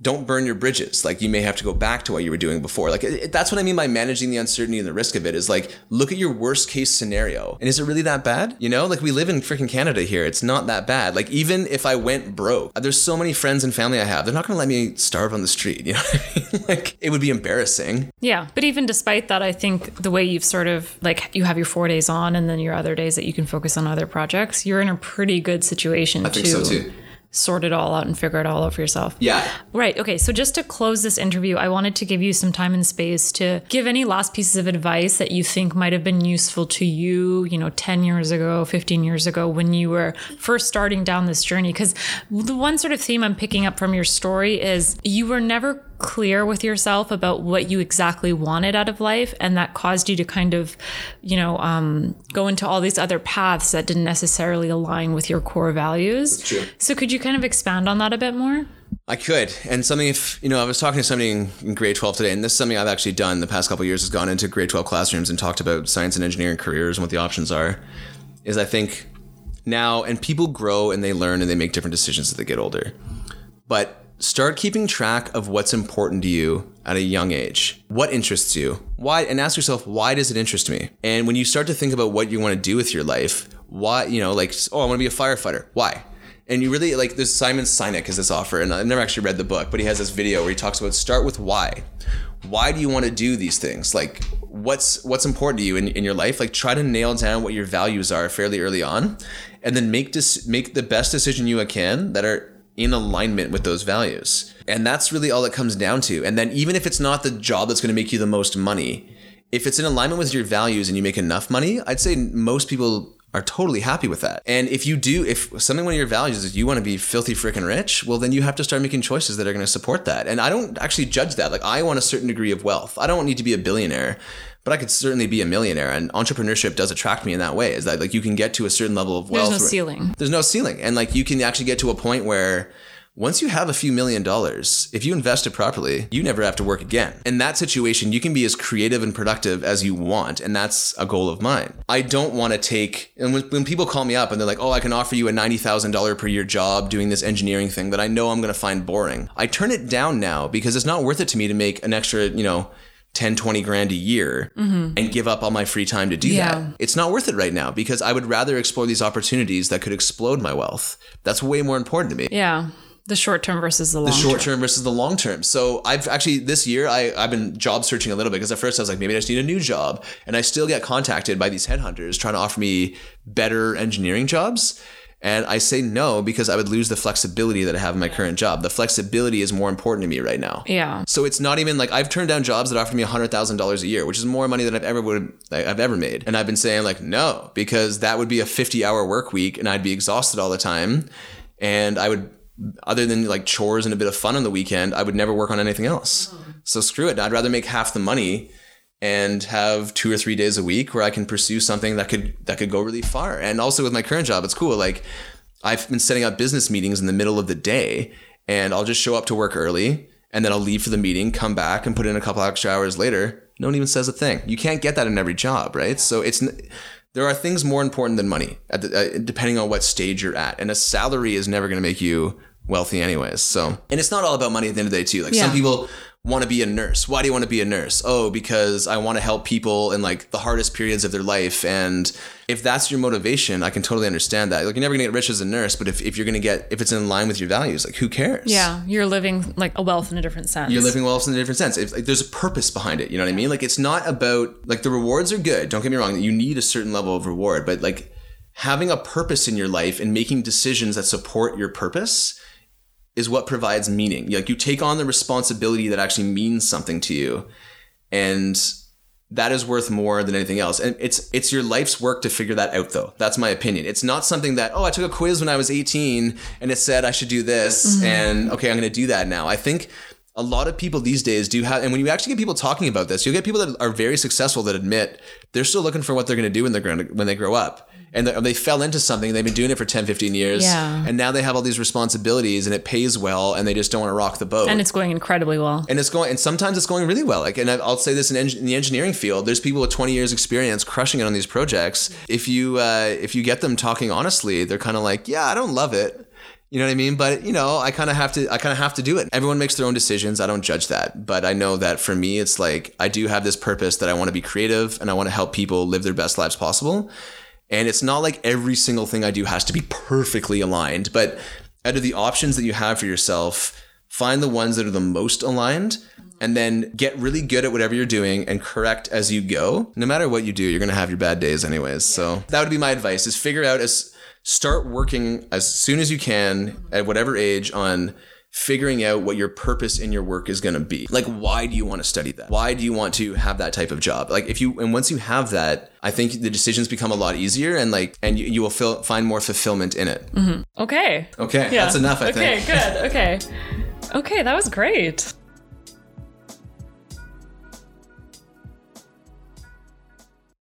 Speaker 2: don't burn your bridges. Like you may have to go back to what you were doing before. Like it, that's what I mean by managing the uncertainty and the risk of it is like look at your worst case scenario. And is it really that bad? You know, like we live in freaking Canada here. It's not that bad. Like even if I went broke, there's so many friends and family I have. They're not going to let me starve on the street. (laughs) You know what I mean? (laughs) like it would be embarrassing.
Speaker 1: Yeah, but even despite that, I think the way you've sort of like you have your four days on, and then your other days that you can focus on other projects, you're in a pretty good situation
Speaker 2: I think
Speaker 1: to
Speaker 2: so too.
Speaker 1: Sort it all out and figure it all out for yourself.
Speaker 2: Yeah.
Speaker 1: Right. Okay. So just to close this interview, I wanted to give you some time and space to give any last pieces of advice that you think might have been useful to you, you know, 10 years ago, 15 years ago when you were first starting down this journey. Because the one sort of theme I'm picking up from your story is you were never clear with yourself about what you exactly wanted out of life. And that caused you to kind of, you know, um, go into all these other paths that didn't necessarily align with your core values.
Speaker 2: true.
Speaker 1: So could you kind of expand on that a bit more?
Speaker 2: I could. And something if, you know, I was talking to somebody in, in grade 12 today, and this is something I've actually done the past couple of years has gone into grade 12 classrooms and talked about science and engineering careers and what the options are. Is I think now, and people grow and they learn and they make different decisions as they get older. But start keeping track of what's important to you at a young age. What interests you? Why? And ask yourself, why does it interest me? And when you start to think about what you want to do with your life, why, you know, like, oh, I want to be a firefighter. Why? And you really like this Simon Sinek has this offer, and I've never actually read the book, but he has this video where he talks about start with why. Why do you want to do these things? Like what's what's important to you in, in your life? Like try to nail down what your values are fairly early on, and then make dis- make the best decision you can that are in alignment with those values. And that's really all it comes down to. And then even if it's not the job that's going to make you the most money, if it's in alignment with your values and you make enough money, I'd say most people are totally happy with that. And if you do, if something one of your values is you want to be filthy freaking rich, well, then you have to start making choices that are going to support that. And I don't actually judge that. Like, I want a certain degree of wealth. I don't need to be a billionaire, but I could certainly be a millionaire. And entrepreneurship does attract me in that way. Is that like you can get to a certain level of wealth?
Speaker 1: There's no
Speaker 2: where-
Speaker 1: ceiling.
Speaker 2: there's no ceiling. And like you can actually get to a point where once you have a few million dollars, if you invest it properly, you never have to work again. In that situation, you can be as creative and productive as you want. And that's a goal of mine. I don't want to take, and when, when people call me up and they're like, oh, I can offer you a $90,000 per year job doing this engineering thing that I know I'm going to find boring, I turn it down now because it's not worth it to me to make an extra, you know, 10, 20 grand a year mm-hmm. and give up all my free time to do
Speaker 1: Yeah.
Speaker 2: that. It's not worth it right now because I would rather explore these opportunities that could explode my wealth. That's way more important to me.
Speaker 1: Yeah. The short term versus the long
Speaker 2: The short
Speaker 1: term.
Speaker 2: versus the long term. So I've actually this year I, I've been job searching a little bit because at first I was like maybe I just need a new job, and I still get contacted by these headhunters trying to offer me better engineering jobs. And I say no because I would lose the flexibility that I have in my current job. The flexibility is more important to me right now.
Speaker 1: Yeah.
Speaker 2: So it's not even like I've turned down jobs that offer me hundred thousand dollars a year, which is more money than I've ever would like, I've ever made. And I've been saying like no because that would be a fifty hour work week, and I'd be exhausted all the time, and I would. Other than like chores and a bit of fun on the weekend, I would never work on anything else. So screw it. I'd rather make half the money and have two or three days a week where I can pursue something that could that could go really far. And also with my current job, it's cool. Like I've been setting up business meetings in the middle of the day, and I'll just show up to work early, and then I'll leave for the meeting, come back, and put in a couple extra hours later. No one even says a thing. You can't get that in every job, right? So it's there are things more important than money, at the, uh, depending on what stage you're at. And a salary is never going to make you wealthy, anyways. So, and it's not all about money at the end of the day, too. Like some people want to be a nurse. Why do you want to be a nurse? Oh, because I want to help people in like the hardest periods of their life. And if that's your motivation, I can totally understand that. Like you're never gonna get rich as a nurse, but if, if you're gonna get if it's in line with your values, like who cares?
Speaker 1: Yeah. You're living like a wealth in a different sense.
Speaker 2: You're living wealth in a different sense. If, like, there's a purpose behind it. You know what I mean? Like it's not about like the rewards are good. Don't get me wrong. You need a certain level of reward, but like having a purpose in your life and making decisions that support your purpose is what provides meaning. Like you take on the responsibility that actually means something to you, and that is worth more than anything else. And it's it's your life's work to figure that out though. That's my opinion. It's not something that, oh, I took a quiz when I was 18 and it said I should do this mm-hmm. and okay, I'm going to do that now. I think a lot of people these days do have and when you actually get people talking about this, you'll get people that are very successful that admit they're still looking for what they're going to do when they're going to, when they grow up. And they, they fell into something, they've been doing it for 10, 15 years.
Speaker 1: Yeah.
Speaker 2: And now they have all these responsibilities and it pays well and they just don't want to rock the boat
Speaker 1: and it's going incredibly well.
Speaker 2: and it's going and sometimes it's going really well like and i'll say this in, eng- in the engineering field there's people with 20 years experience crushing it on these projects if you uh, if you get them talking honestly they're kind of like yeah i don't love it You know what I mean? But you know, I kind of have to I kind of have to do it. Everyone makes their own decisions. I don't judge that. But I know that for me it's like I do have this purpose that I want to be creative and I want to help people live their best lives possible. And it's not like every single thing I do has to be perfectly aligned, but out of the options that you have for yourself, find the ones that are the most aligned and then get really good at whatever you're doing and correct as you go. No matter what you do, you're going to have your bad days anyways. So that would be my advice is figure out as start working as soon as you can at whatever age on figuring out what your purpose in your work is going to be. Like why do you want to study that? Why do you want to have that type of job? Like if you and once you have that, I think the decisions become a lot easier and like and you, you will feel, find more fulfillment in it. Mm-hmm.
Speaker 1: Okay.
Speaker 2: Okay,
Speaker 1: Yeah.
Speaker 2: that's enough I
Speaker 1: okay,
Speaker 2: think.
Speaker 1: Okay, good. (laughs) Okay. Okay, that was great.